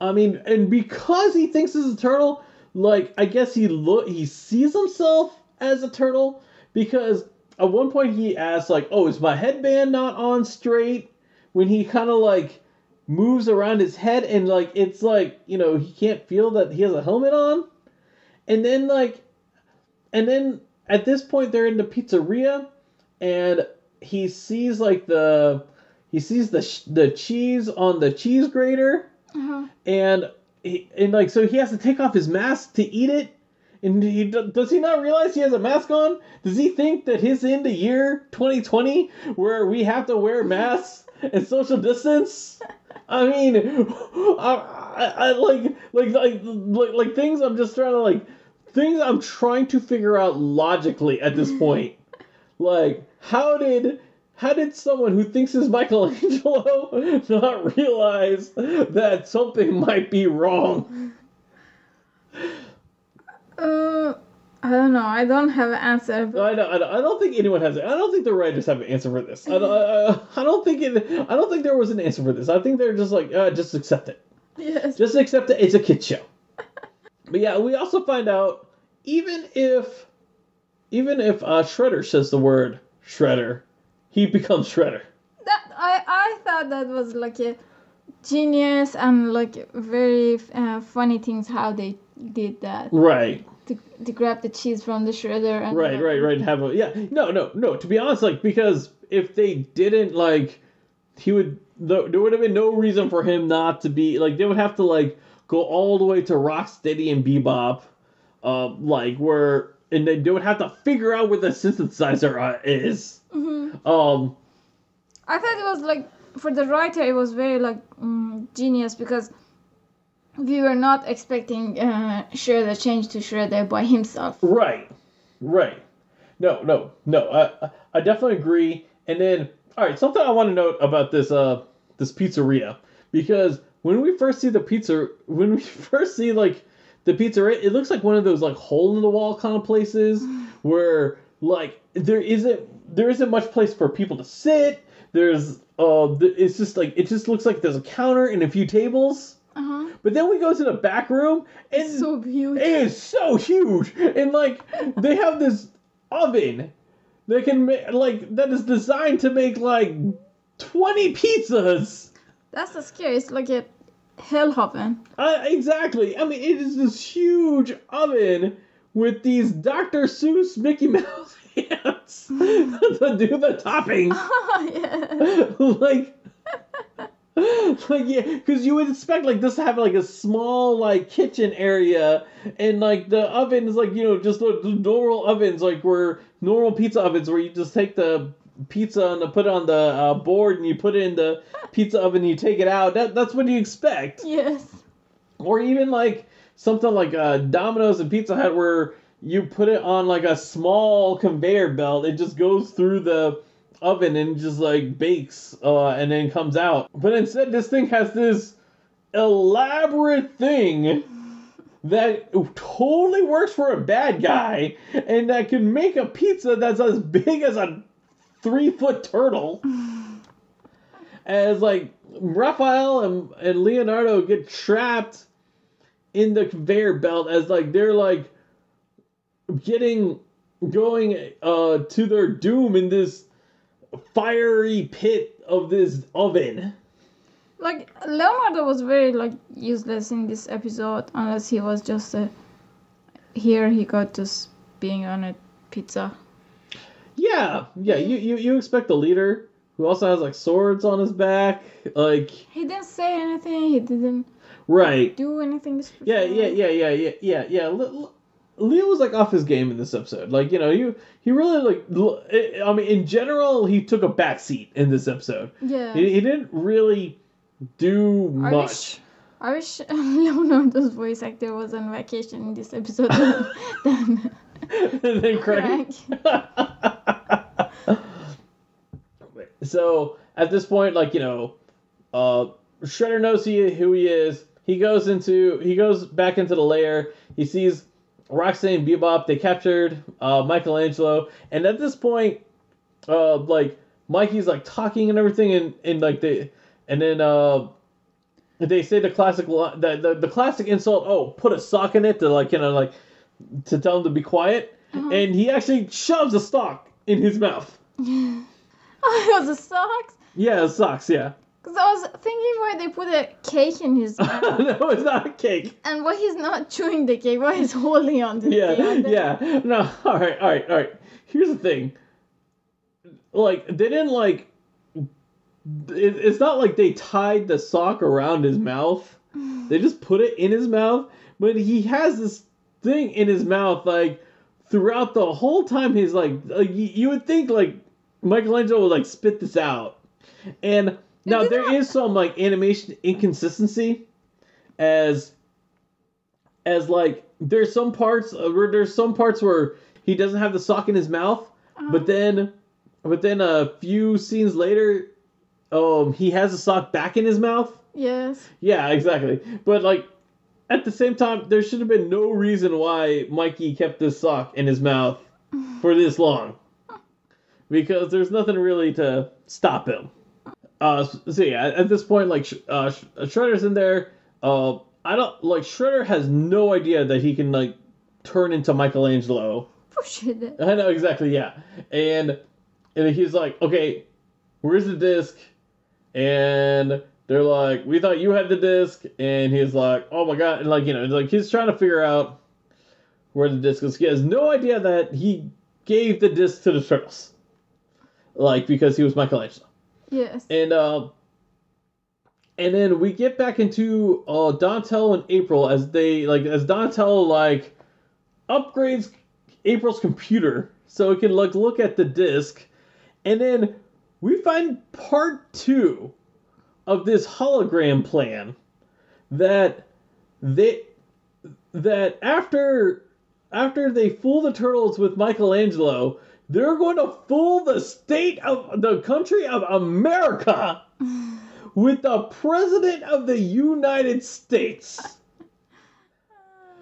I mean, and because he thinks is a turtle, like I guess he look he sees himself as a turtle because at one point he asks like, "Oh, is my headband not on straight?" When he kind of like moves around his head and like it's like you know he can't feel that he has a helmet on, and then like, and then at this point they're in the pizzeria, and he sees like the he sees the sh- the cheese on the cheese grater. Uh-huh. and he, and like so he has to take off his mask to eat it. And he does he not realize he has a mask on? Does he think that his in the year 2020 where we have to wear masks and social distance i mean I, I, I like, like like like like things i'm just trying to like things i'm trying to figure out logically at this point like how did how did someone who thinks is Michelangelo not realize that something might be wrong? Uh, I don't know. I don't have an answer. But I don't, I don't, I don't think anyone has. it. I don't think the writers have an answer for this. I don't, I, I don't think it. I don't think there was an answer for this. I think they're just like, uh, just accept it. yes. Just accept it. It's a kid show. But yeah, we also find out even if, even if uh, Shredder says the word Shredder, he becomes Shredder. that I I thought that was like a genius and like very uh, funny things how they did that Right. To, grab the cheese from the shredder and Right, right, right. Have a yeah. No, no, no. To be honest, like because if they didn't like, he would. th- There would have been no reason for him not to be like. They would have to like go all the way to Rocksteady and Bebop, uh, like where, and they, they would have to figure out where the synthesizer uh, is. Mhm. Um, I thought it was like for the writer it was very like mm, genius because we were not expecting uh, Shredder change to Shredder by himself. Right, right. No, no, no. I I definitely agree. And then, all right, something I want to note about this uh this pizzeria because when we first see the pizza, when we first see like the pizzeria, it looks like one of those like hole in the wall kind of places where like there isn't there isn't much place for people to sit. There's uh, it's just like it just looks like there's a counter and a few tables. Uh huh. But then we go to the back room and So huge. it is so huge, and like they have this oven that can make like that is designed to make like twenty pizzas. That's the scariest It's like a hellhoven. Uh, exactly. I mean, it is this huge oven with these Dr. Seuss Mickey Mouse hands to do the toppings. Oh yeah. like, like yeah, because you would expect like this to have like a small like kitchen area, and like the oven is like you know just the, the normal ovens like where normal pizza ovens where you just take the pizza and put it on the uh, board and you put it in the pizza oven and you take it out. That that's what you expect Yes. or even like something like uh, Domino's and Pizza Hut where you put it on like a small conveyor belt. It just goes through the oven and just like bakes uh, and then comes out. But instead, this thing has this elaborate thing that totally works for a bad guy and that can make a pizza that's as big as a three foot turtle. As like Raphael and, and Leonardo get trapped in the conveyor belt as like they're like getting going uh to their doom in this fiery pit of this oven. Like Leonardo was very like useless in this episode unless he was just a here he got just being on a pizza. Yeah, yeah, you, you you expect the leader who also has like swords on his back, like He didn't say anything. He didn't right. do anything. Yeah, yeah, yeah, yeah, yeah, yeah, yeah. Leo was like off his game in this episode. Like you know, you he really like. I mean, in general, he took a back seat in this episode. Yeah. He, he didn't really do I much. wish, I wish Leonardo's voice actor was on vacation in this episode than, than and then Krang. so at this point, like you know, uh, Shredder knows he, who he is. He goes into he goes back into the lair. He sees Roxanne and Bebop. They captured uh, Michelangelo, and at this point, uh, like Mikey's like talking and everything, and, and like they, and then uh, they say the classic the, the the classic insult. Oh, put a sock in it to like you know like to tell him to be quiet, and he actually shoves a sock in his mouth. oh, it was the socks. Yeah, socks. Yeah. Cause I was thinking why they put a cake in his mouth, no, it's not a cake. and why he's not chewing the cake, why he's holding on to the Yeah, cake. And yeah. No, all right, all right, all right. Here's the thing. Like, they didn't like. It, it's not like they tied the sock around his mouth. They just put it in his mouth, but he has this thing in his mouth like throughout the whole time. He's like, like you would think like Michelangelo would like spit this out, and now there not. is some like animation inconsistency, as as like there's some parts uh, where there's some parts where he doesn't have the sock in his mouth, but then but then a few scenes later, um, he has the sock back in his mouth. Yes. Yeah, exactly. But like at the same time, there should have been no reason why Mikey kept this sock in his mouth for this long, because there's nothing really to stop him. Uh, so yeah, at this point, like Sh- uh, Shredder's in there. Uh, I don't like Shredder has no idea that he can like turn into Michelangelo. Push it. I know exactly, yeah. And and he's like, okay, where's the disc? And they're like, we thought you had the disc. And he's like, oh my god, and like you know, like he's trying to figure out where the disc is. He has no idea that he gave the disc to the turtles, like because he was Michelangelo. Yes. And uh, and then we get back into uh Donatello and April as they like as Donatello like upgrades April's computer so it can like look at the disc, and then we find part two of this hologram plan that they that after after they fool the turtles with Michelangelo, they're going to fool the state of the country of America with the president of the United States.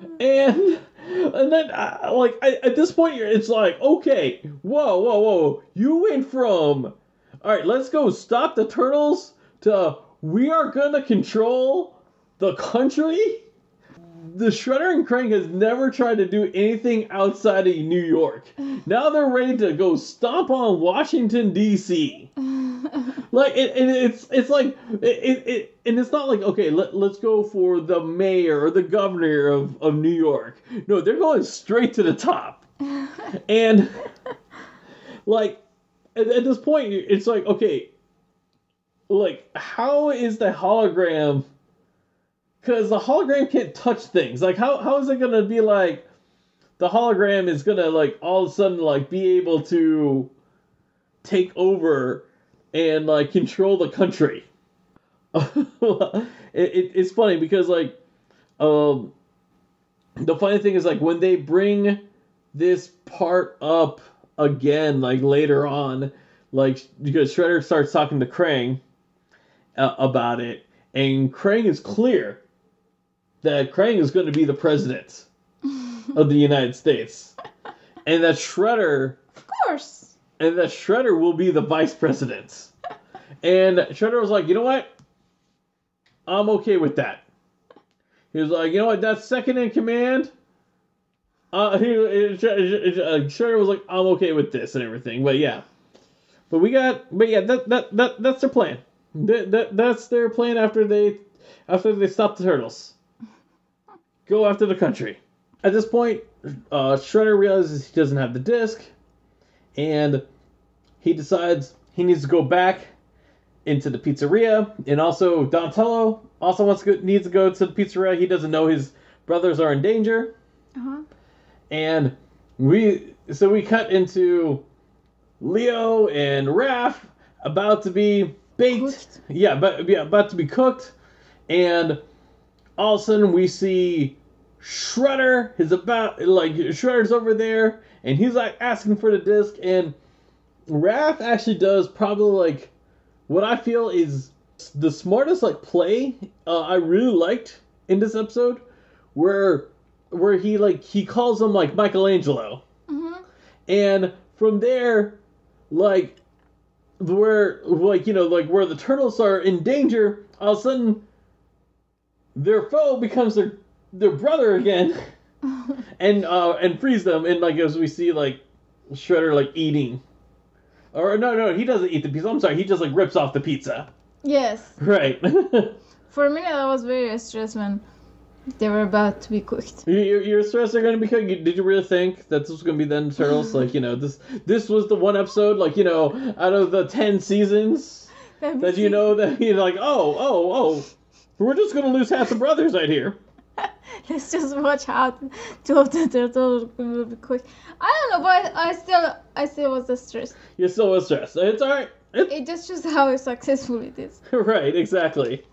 and and then uh, like I, at this point it's like okay whoa whoa whoa you went from all right let's go stop the turtles to we are gonna control the country the shredder and Krang has never tried to do anything outside of new york. Now they're ready to go stomp on washington dc like it, it, it's it's like it, it, it and it's not like okay let, let's go for the mayor or the governor of, of new york. No they're going straight to the top. And like at, at this point it's like okay like how is the hologram because the hologram can't touch things like how, how is it gonna be like the hologram is gonna like all of a sudden like be able to take over and like control the country. it, it, it's funny because like um the funny thing is like when they bring this part up again like later on like because Shredder starts talking to Krang uh, about it and Krang is clear that Krang is going to be the president of the United States and that Shredder Of course. and that Shredder will be the vice president. And Shredder was like, you know what? I'm okay with that. He was like, you know what? That's second in command. Uh, he, uh, Shredder was like, I'm okay with this and everything. But yeah, but we got, but yeah, that that, that that's their plan. That, that that's their plan after they after they stop the turtles. Go after the country. At this point, uh, Shredder realizes he doesn't have the disc, and he decides he needs to go back into the pizzeria, and also Donatello also wants to go, needs to go to the pizzeria. He doesn't know his brothers are in danger, Uh-huh. and we so we cut into Leo and Raph about to be baked. Cooked. Yeah, but yeah, about to be cooked, and all of a sudden we see Shredder is about like Shredder's over there, and he's like asking for the disc, and Raph actually does probably like what I feel is the smartest like play uh, I really liked in this episode, where where he like he calls him like Michelangelo, Mm-hmm. and from there, like where like you know like where the turtles are in danger, all of a sudden their foe becomes their their brother again, and uh and frees them, and like as we see like Shredder like eating. Or no, no, he doesn't eat the pizza. I'm sorry, he just like rips off the pizza. Yes. Right. For a minute, I was very stressed when they were about to be cooked. You- You're, you're stressed they're gonna be cooked. Did you really think that this was gonna be the Turtles? like you know this this was the one episode like you know out of the ten seasons that you know that you're like oh oh oh we're just gonna lose half the brothers right here. Let's just watch how two of the turtles will be cooked. I don't know, but I still, I still was stressed. You're still stressed. It's alright. It's It just shows how successful it is. right exactly.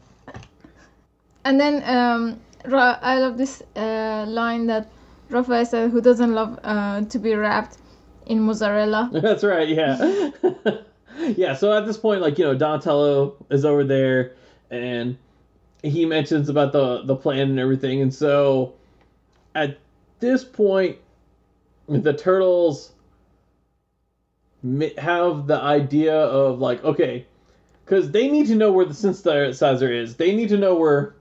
And then um, Ra- I love this uh, line that Raphael said, "Who doesn't love uh, to be wrapped in mozzarella?" That's right. Yeah. yeah. So at this point, like you know, Donatello is over there, and he mentions about the the plan and everything, and so at this point, the turtles have the idea of like, okay, because they need to know where the synthesizer is. They need to know where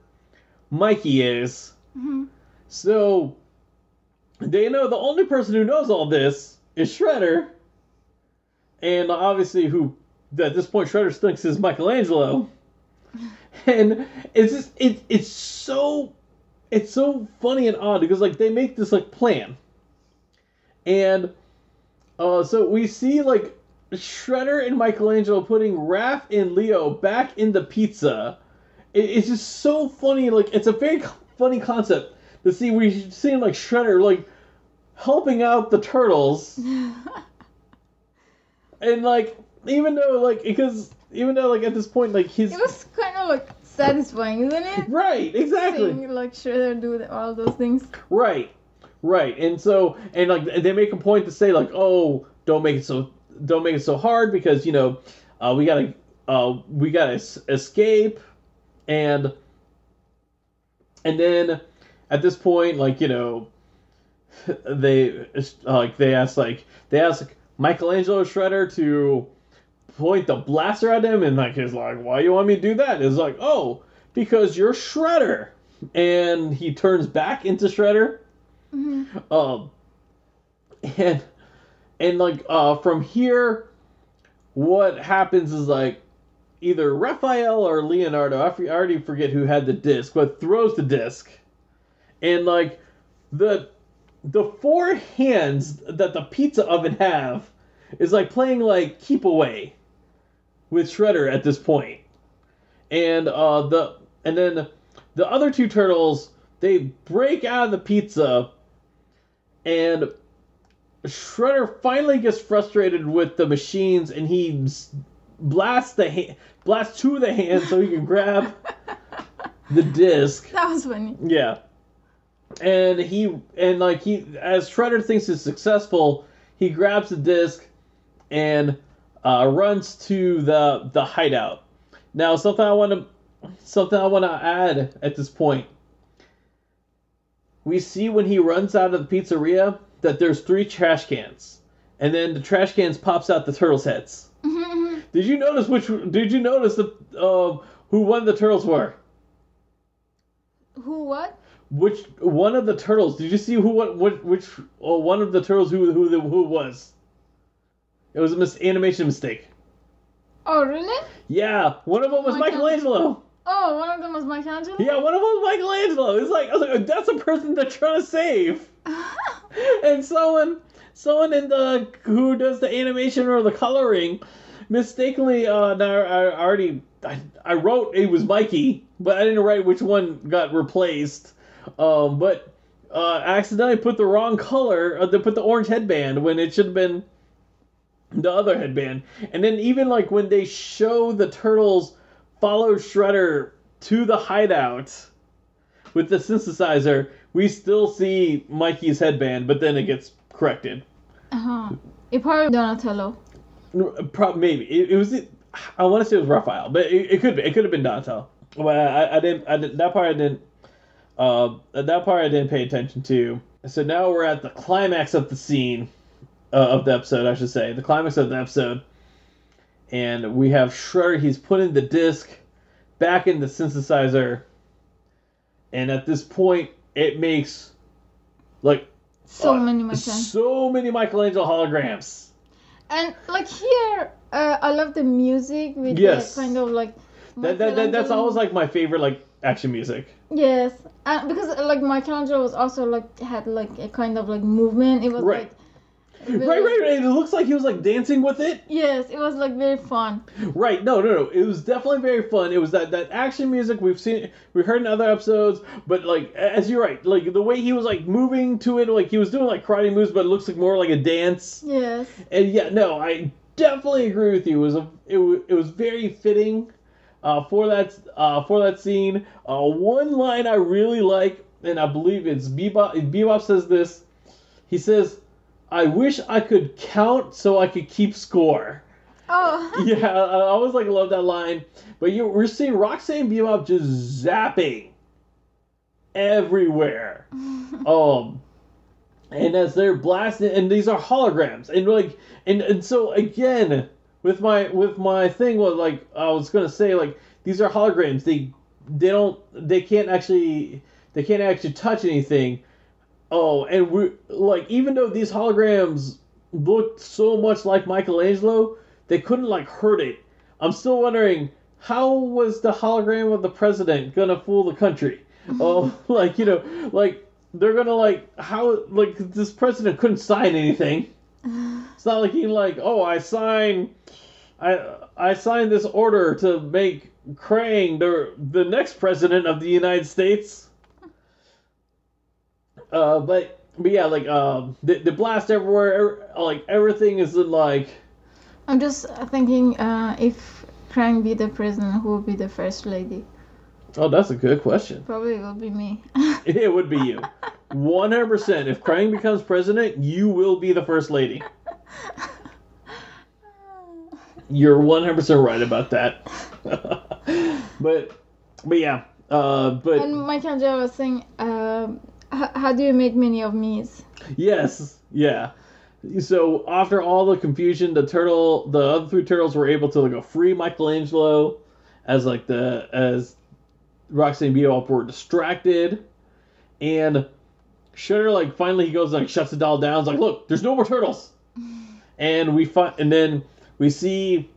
Mikey is. Mhm. So they know the only person who knows all this is Shredder. And obviously who at this point Shredder thinks is Michelangelo. And it's just it, it's so it's so funny and odd because like they make this like plan. And uh so we see like Shredder and Michelangelo putting Raph and Leo back in the pizza. It, it's just so funny. Like it's a very funny concept to see. We see like Shredder like helping out the turtles, and like even though like because even though like at this point like he's It was kind of like satisfying, isn't it? right exactly Seeing like Shredder do all those things. Right, right, and so and like they make a point to say like, oh, don't make it so don't make it so hard because you know uh, we gotta uh, we gotta es- escape and and then at this point, like you know, they like they ask like they ask Michelangelo Shredder to point the blaster at him, and like he's like, "Why you want me to do that?" It's like, "Oh, because you're Shredder," and he turns back into Shredder. Um, and and like uh, from here, what happens is like either Raphael or Leonardo. I, f- I already forget who had the disc, but throws the disc, and like the the four hands that the pizza oven have is like playing like keep away with Shredder at this point, and uh the and then the other two turtles they break out of the pizza, and Shredder finally gets frustrated with the machines, and he blasts the ha- blasts two of the hands so he can grab the disc. That was funny. Yeah. And he and like he as Shredder thinks he's successful, he grabs the disc and uh, runs to the the hideout. Now something I want to something I want to add at this point. We see when he runs out of the pizzeria that there's three trash cans, and then the trash cans pops out the turtles' heads. Did you notice which? Did you notice the uh, who one of the turtles were? Who what? Which one of the turtles? Did you see who what what which or one of the turtles who who who was? It was a mis- animation mistake. Oh really? Yeah, one of them was Michelangelo. Michelangelo. Oh, one of them was Michelangelo. Yeah, one of them was Michelangelo. It's like I was like, that's a person they're trying to save. and someone someone in the who does the animation or the coloring mistakenly uh now I, I already I, I wrote it was Mikey, but I didn't write which one got replaced. Um, but uh, accidentally put the wrong color. Uh, they put the orange headband when it should have been the other headband. And then even like when they show the turtles follow Shredder to the hideout with the synthesizer, we still see Mikey's headband, but then it gets corrected. Uh-huh. It probably Donatello. Pro- maybe it, it was. I want to say it was Raphael, but it, it could be. It could have been Donatello. But I, I didn't. I didn't. That part I didn't. Uh, that part I didn't pay attention to. So now we're at the climax of the scene, uh, of the episode, I should say, the climax of the episode, and we have Shredder. He's putting the disc back in the synthesizer, and at this point, it makes like So uh, many Michelangelo. so many Michelangelo holograms. And like here, uh, I love the music with Yes. the kind of like. That, that, that that's always like my favorite like action music. Yes, uh, because like Michelangelo was also like had like a kind of like movement. It was Right. like. Right, right, right. It looks like he was like dancing with it. Yes, it was like very fun. Right. No, no, no. It was definitely very fun. It was that that action music we've seen, we heard in other episodes. But like, as you're right, like the way he was like moving to it, like he was doing like karate moves, but it looks like more like a dance. Yes. And yeah, no, I definitely agree with you. It was a, it was, it was very fitting uh, for that uh, for that scene. Uh, one line I really like, and I believe it's Bebop. Bebop says this. He says, "I wish I could count so I could keep score." Oh. yeah, I, always like love that line. But you, we're seeing Roxanne Bebop just zapping everywhere. um, and as they're blasting, and these are holograms, and like, and and so again, with my with my thing was like I was gonna say like these are holograms. They they don't they can't actually they can't actually touch anything. Oh, and we like even though these holograms looked so much like Michelangelo, they couldn't like hurt it. I'm still wondering how was the hologram of the president gonna fool the country? Oh, like you know, like they're gonna like how like this president couldn't sign anything. It's not like he like oh I sign, I I signed this order to make Krang the the next president of the United States. Uh, but but yeah, like um, the, the blast everywhere, ev- like everything is in like I'm just thinking uh, if Krang be the president, who will be the first lady? oh that's a good question. Probably it will be me. It would be you, one hundred percent. If Krang becomes president, you will be the first lady. You're one hundred percent right about that. but but yeah, uh, but and Michelangelo was saying, uh, h- how do you make many of me's? Yes, yeah. So after all the confusion, the turtle, the other three turtles were able to like go free Michelangelo, as like the as Roxanne and Bebop were distracted, and Shredder like finally he goes like shuts the doll down. It's like, look, there's no more turtles, and we find and then we see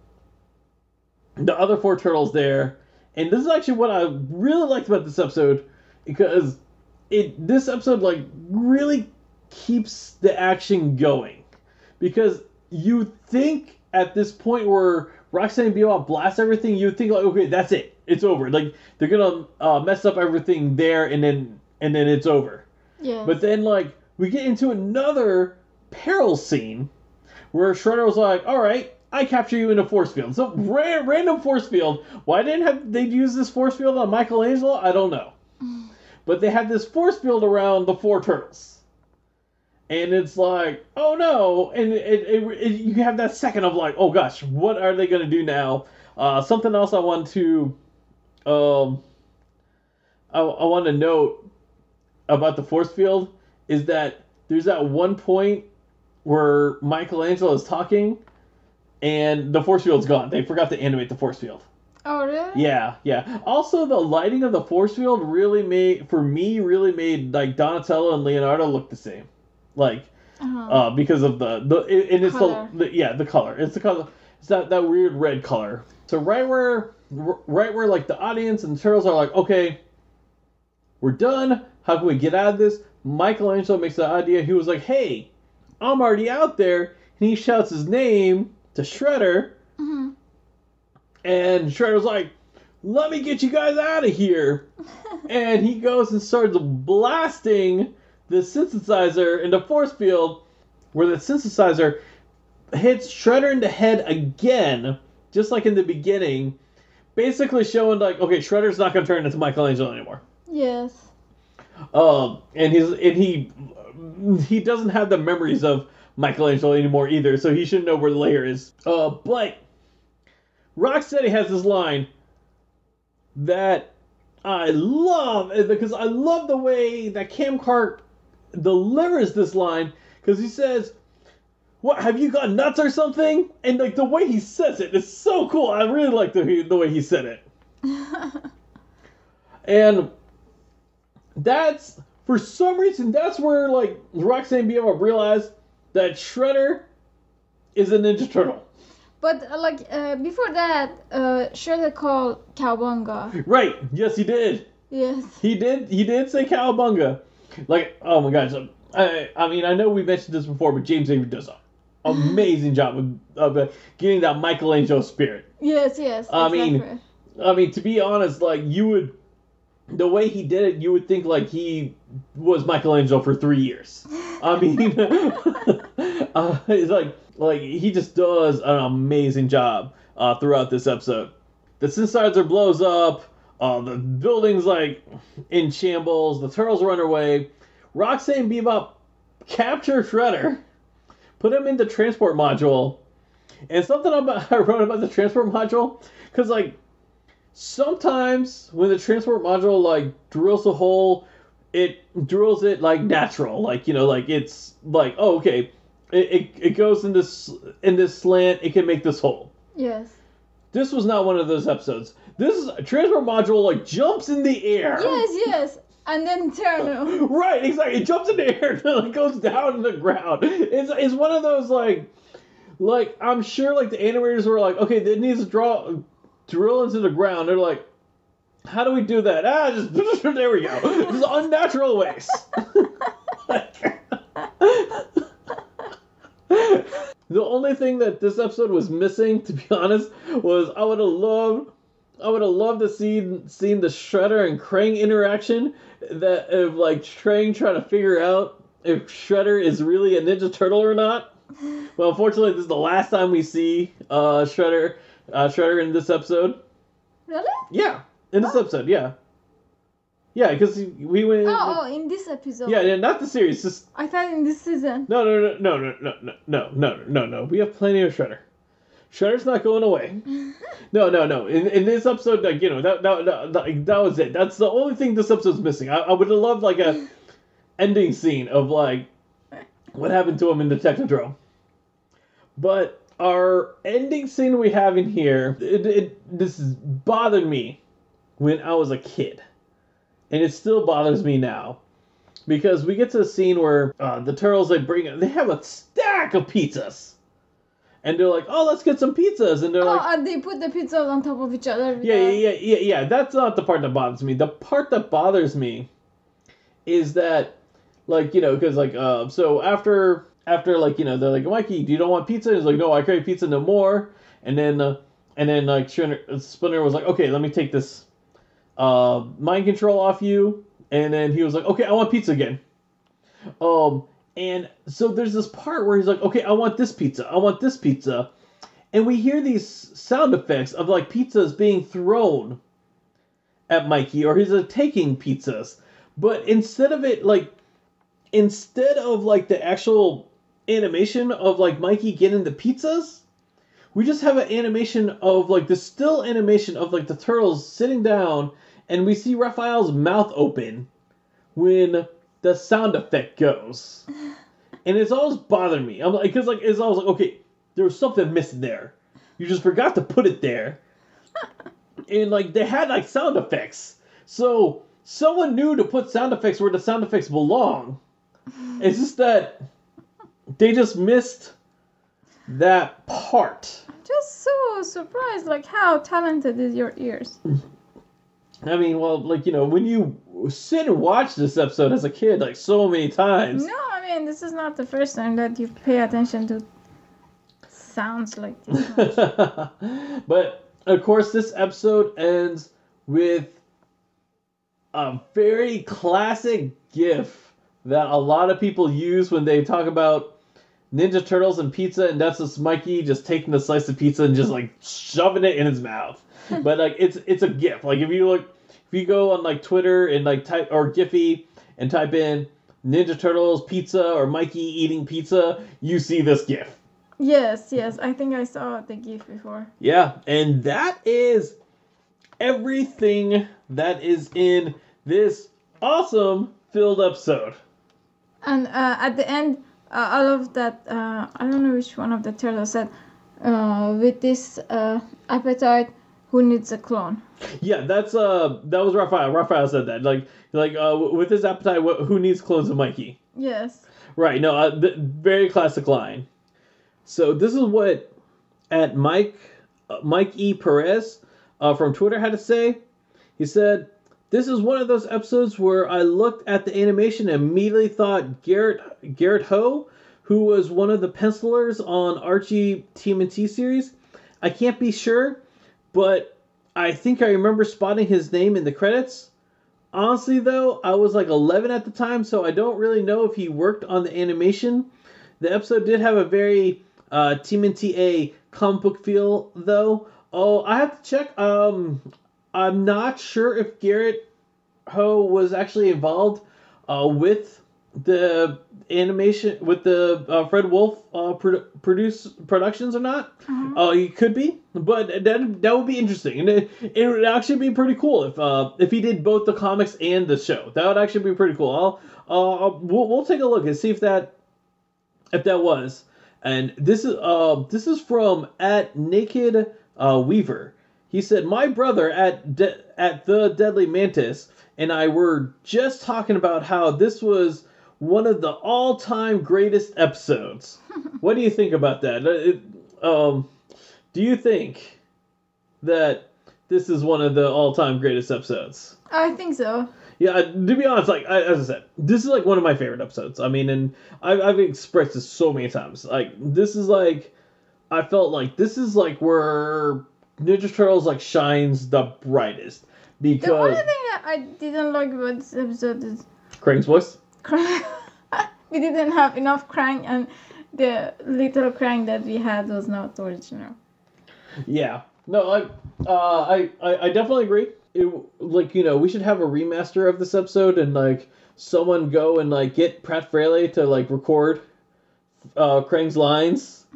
the other four turtles there, and this is actually what I really liked about this episode because it this episode like really keeps the action going because you think at this point where Roxanne and Bebop blast everything, you think like, okay, that's it, it's over. Like they're gonna uh, mess up everything there, and then and then it's over. Yeah. But then like we get into another peril scene where Shredder was like, "All right, I capture you in a force field." So ra- random force field. Why didn't have they use this force field on Michelangelo? I don't know. But they had this force field around the four turtles. And it's like, oh no! And it, it, it, you have that second of like, oh gosh, what are they gonna do now? Uh, something else I want to, um, I, I want to note about the force field is that there's that one point where Michelangelo is talking, and the force field's gone. They forgot to animate the force field. Oh really? Yeah, yeah. Also, the lighting of the force field really made, for me, really made like Donatello and Leonardo look the same, like Uh-huh. uh, because of the the and it's Color. the, the yeah the color. It's the color. It's that that weird red color. So right where right where like the audience and the turtles are like, okay, we're done. How can we get out of this? Michelangelo makes the idea. He was like, hey, I'm already out there, and he shouts his name to Shredder. Mhm. And Shredder's like, let me get you guys out of here. and he goes and starts blasting the synthesizer into force field, where the synthesizer hits Shredder in the head again, just like in the beginning, basically showing like, okay, Shredder's not gonna turn into Michelangelo anymore. Yes. Um, and he's and he he doesn't have the memories of Michelangelo anymore either, so he shouldn't know where the lair is. Uh, but Rocksteady has this line that I love uh, because I love the way that Cam Clarke delivers this line because he says. What have you got nuts or something? And like the way he says it is so cool. I really like the the way he said it. And that's for some reason that's where like Roxanne Bebop realized that Shredder is a Ninja Turtle. But uh, like uh, before that, uh, Shredder called Cowabunga. Right? Yes, he did. Yes. He did. He did say Cowabunga. Like, oh my gosh. I I mean I know we mentioned this before, but James Avery does an amazing job of, of uh, getting that Michelangelo spirit. Yes. Yes. I mean- I mean, to be honest, like you would, the way he did it, you would think like he was Michelangelo for three years. I mean, uh, it's like like he just does an amazing job uh, throughout this episode. The synthesizer blows up. Uh, the building's like in shambles. The turtles run away. Roxanne Bebop capture Shredder, put him in the transport module, and something about I wrote about the transport module because like sometimes when the transport module like drills a hole it drills it like natural like you know like it's like oh okay it, it, it goes in this in this slant it can make this hole Yes. this was not one of those episodes this is a transport module like jumps in the air Yes. Yes. And then turn. right exactly it jumps in the air and like goes down to the ground it's, it's one of those like like i'm sure like the animators were like okay they needs to draw drill into the ground they're like how do we do that ah just there we go just unnatural ways the only thing that this episode was missing to be honest was i would have loved I would have loved to see seen the Shredder and Krang interaction that of like Krang trying to figure out if Shredder is really a Ninja Turtle or not. Well, unfortunately, this is the last time we see uh, Shredder uh, Shredder in this episode. Really? Yeah, in this episode, yeah, yeah, because we went. Oh, oh, in this episode. Yeah, yeah, not the series. Just I thought in this season. no, no, no, no, no, no, no, no, no, no. We have plenty of Shredder. Shredder's not going away. No, no, no. In, in this episode, like you know, that that, that that that was it. That's the only thing this episode's missing. I, I would have loved like a ending scene of like what happened to him in the Technodrome. But our ending scene we have in here, it, it this is bothered me when I was a kid, and it still bothers me now because we get to a scene where uh, the turtles they bring they have a stack of pizzas, and they're like, "Oh, let's get some pizzas," and they're like Oh, like, and they put the pizzas on top of each other. yeah, yeah, yeah, yeah, yeah. That's not the part that bothers me. The part that bothers me is that, like, you know, because like, uh, so after after like, you know, they're like, Mikey, do you don't want pizza? And he's like, No, I crave pizza no more. And then, uh, and then like Splinter was like, Okay, let me take this uh mind control off you. And then he was like, Okay, I want pizza again. Um, and so there's this part where he's like, Okay, I want this pizza. I want this pizza and we hear these sound effects of like pizzas being thrown at Mikey or he's like taking pizzas. But instead of it like instead of like the actual animation of like Mikey getting the pizzas, we just have an animation of like the still animation of like the turtles sitting down and we see Raphael's mouth open when the sound effect goes. And it's always bothered me. I'm like, because like it's always like, okay, there was something missing there. You just forgot to put it there. and like they had like sound effects. So someone knew to put sound effects where the sound effects belong. It's just that they just missed that part. I'm Just so surprised, like how talented is your ears? I mean, well, like you know, when you sit and watch this episode as a kid, like so many times, No, I mean this is not the first time that you pay attention to sounds like this. but of course, this episode ends with a very classic GIF that a lot of people use when they talk about Ninja Turtles and pizza, and that's just Mikey just taking the slice of pizza and just like shoving it in his mouth. but like it's it's a GIF. Like if you look, if you go on like Twitter and like type or Giphy and type in Ninja Turtles pizza or Mikey eating pizza, you see this GIF. yes, yes, I think I saw the GIF before. Yeah, and that is everything that is in this awesome filled episode. And uh, at the end, uh, all of that, uh, I don't know which one of the turtles said, uh, with this uh, appetite, who needs a clone? Yeah, that's uh that was Raphael. Raphael said that. Like like uh with his appetite, wh- who needs clones of Mikey? Yes. Right. No, uh, th- very classic line. So this is what at Mike uh, Mike E Perez uh, from Twitter had to say. He said, "This is one of those episodes where I looked at the animation and immediately thought Garrett Garrett Ho, who was one of the pencilers on Archie TMNT series. I can't be sure, but I think I remember spotting his name in the credits." Honestly, though, I was like 11 at the time, so I don't really know if he worked on the animation. The episode did have a very uh, TMNT comic book feel, though. Oh, I have to check. Um, I'm not sure if Garrett Ho was actually involved uh, with the animation with the uh, Fred Wolf uh, produ- produce productions or not. Uh, he could be, but that that would be interesting, and it, it would actually be pretty cool if uh, if he did both the comics and the show. That would actually be pretty cool. I'll uh, we'll, we'll take a look and see if that if that was. And this is uh this is from at Naked uh, Weaver. He said, "My brother at De- at the Deadly Mantis and I were just talking about how this was one of the all-time greatest episodes. what do you think about that? Uh, it- um, do you think that this is one of the all-time greatest episodes?" I think so. Yeah, uh, to be honest, like I, as I said, this is like one of my favorite episodes. I mean, and I've, I've expressed this so many times. Like this is like, I felt like this is like where Ninja Turtles like shines the brightest because The only thing that I didn't like about this episode is Krang's voice. We didn't have enough Krang, and the little Krang that we had was not original. Yeah, no, I, uh, I, I, I definitely agree. It, like you know, we should have a remaster of this episode and like someone go and like get Pat Fraley to like record uh Krang's lines.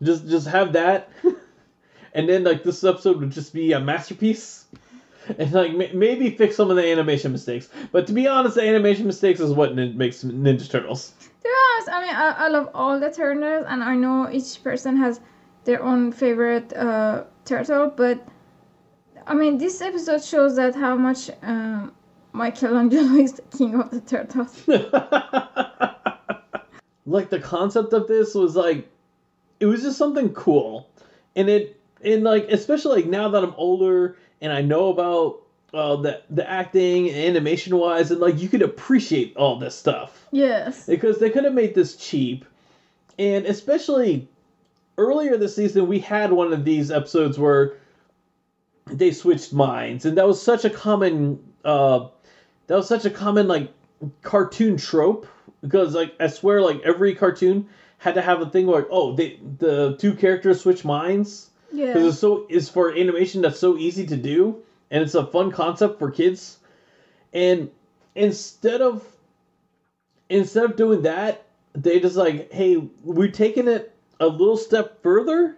Just just have that. and then like this episode would just be a masterpiece. And like m- maybe fix some of the animation mistakes, but to be honest, the animation mistakes is what nin- makes Ninja Turtles. To be honest, I mean, I, I love all the turtles, and I know each person has their own favorite uh, turtle, but I mean, this episode shows that how much um, Michelangelo is the king of the turtles. like the concept of this was like it was just something cool and it and like especially like now that i'm older and i know about uh the the acting and animation wise and like you could appreciate all this stuff. Yes. because they could have made this cheap. And especially earlier this season we had one of these episodes where they switched minds and that was such a common uh that was such a common like cartoon trope. Because like i swear like every cartoon had to have a thing where oh they the two characters switch minds because Yeah. it's so is for animation that's so easy to do and it's a fun concept for kids and instead of instead of doing that they just like hey we're taking it a little step further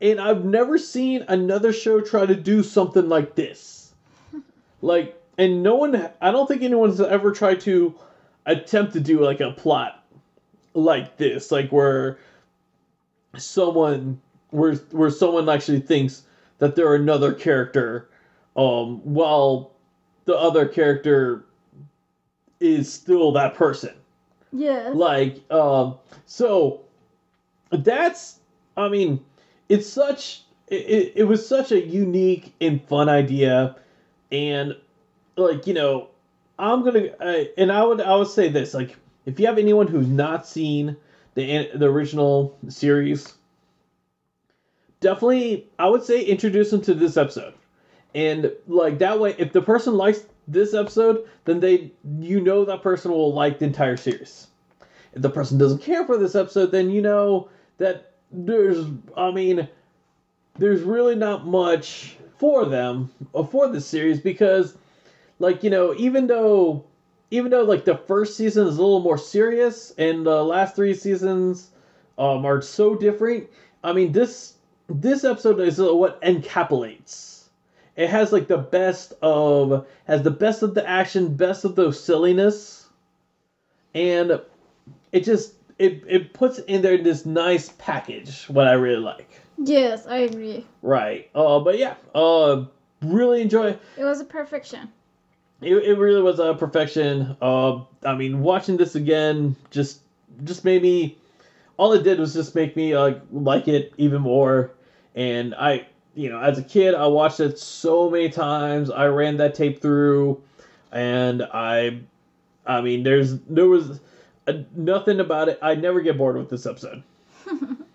and i've never seen another show try to do something like this like and no one i don't think anyone's ever tried to attempt to do like a plot like this like where someone where where someone actually thinks that they're another character um while the other character is still that person Yeah. like um so that's i mean it's such it, it was such a unique and fun idea and like you know i'm gonna uh, and i would i would say this like if you have anyone who's not seen the the original series definitely i would say introduce them to this episode. And like that way if the person likes this episode then they you know that person will like the entire series. If the person doesn't care for this episode then you know that there's i mean there's really not much for them uh, for this series because like you know even though even though like the first season is a little more serious and the last three seasons um, are so different i mean this this episode is uh, what encapsulates it has like the best of has the best of the action best of the silliness and it just it, it puts in there this nice package what i really like Yes, I agree. right uh but yeah uh really enjoy It was a perfection. it, it really was a perfection uh i mean watching this again just just made me all it did was just make me uh, like it even more and i you know as a kid i watched it so many times. I ran that tape through and i i mean there's there was uh nothing about it. I never get bored with this episode.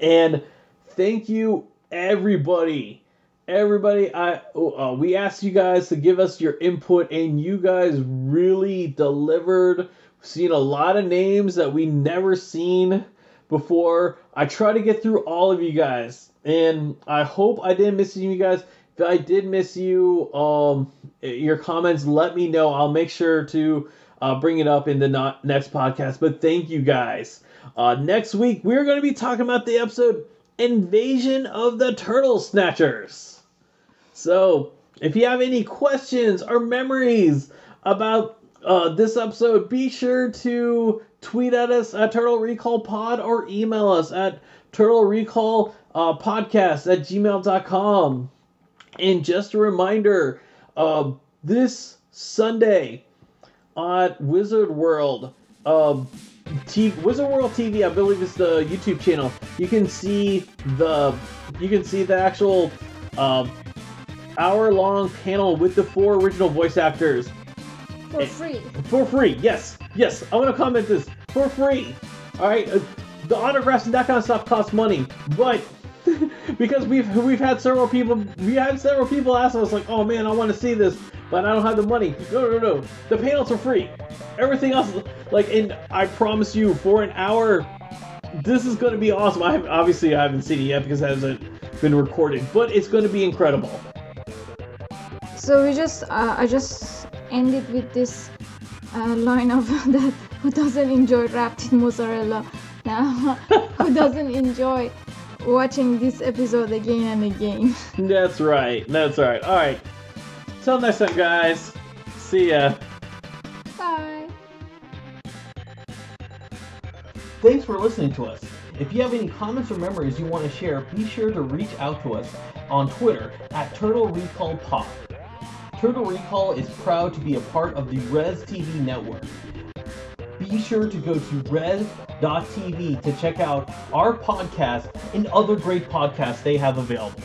And thank you everybody. Everybody i uh, we asked you guys to give us your input and you guys really delivered. Seen a lot of names that we never seen before. I try to get through all of you guys and i hope i didn't miss you guys. If i did miss you um your comments let me know. I'll make sure to uh, bring it up in the not next podcast. But thank you guys. Uh, next week we're going to be talking about the episode invasion of the turtle snatchers. So, if you have any questions or memories about uh, this episode, be sure to tweet at us at Turtle Recall Pod or email us at Turtle Recall uh, Podcast at gmail.com. And just a reminder uh, this Sunday on Wizard World, um, T- Wizard World TV, I believe is the YouTube channel. You can see the you can see the actual um, hour long panel with the four original voice actors For free. for free. Yes, yes. I want to comment this for free. All right, uh, the autographs and that kind of stuff costs money, but because we've we've had several people we had several people ask us like, oh man, I want to see this, but I don't have the money. No, no, no. The panels are free. Everything else, like, and I promise you, for an hour, this is going to be awesome. I obviously I haven't seen it yet because it hasn't been recorded, but it's going to be incredible. So we just, uh, I just ended with this uh, line of that who doesn't enjoy wrapped in mozzarella, now who doesn't enjoy watching this episode again and again. That's right. That's right. All right. Till next time, guys. See ya. Bye. Thanks for listening to us. If you have any comments or memories you want to share, be sure to reach out to us on Twitter at Turtle Recall Pod. Turtle Recall is proud to be a part of the Res TV network. Be sure to go to res.tv to check out our podcast and other great podcasts they have available.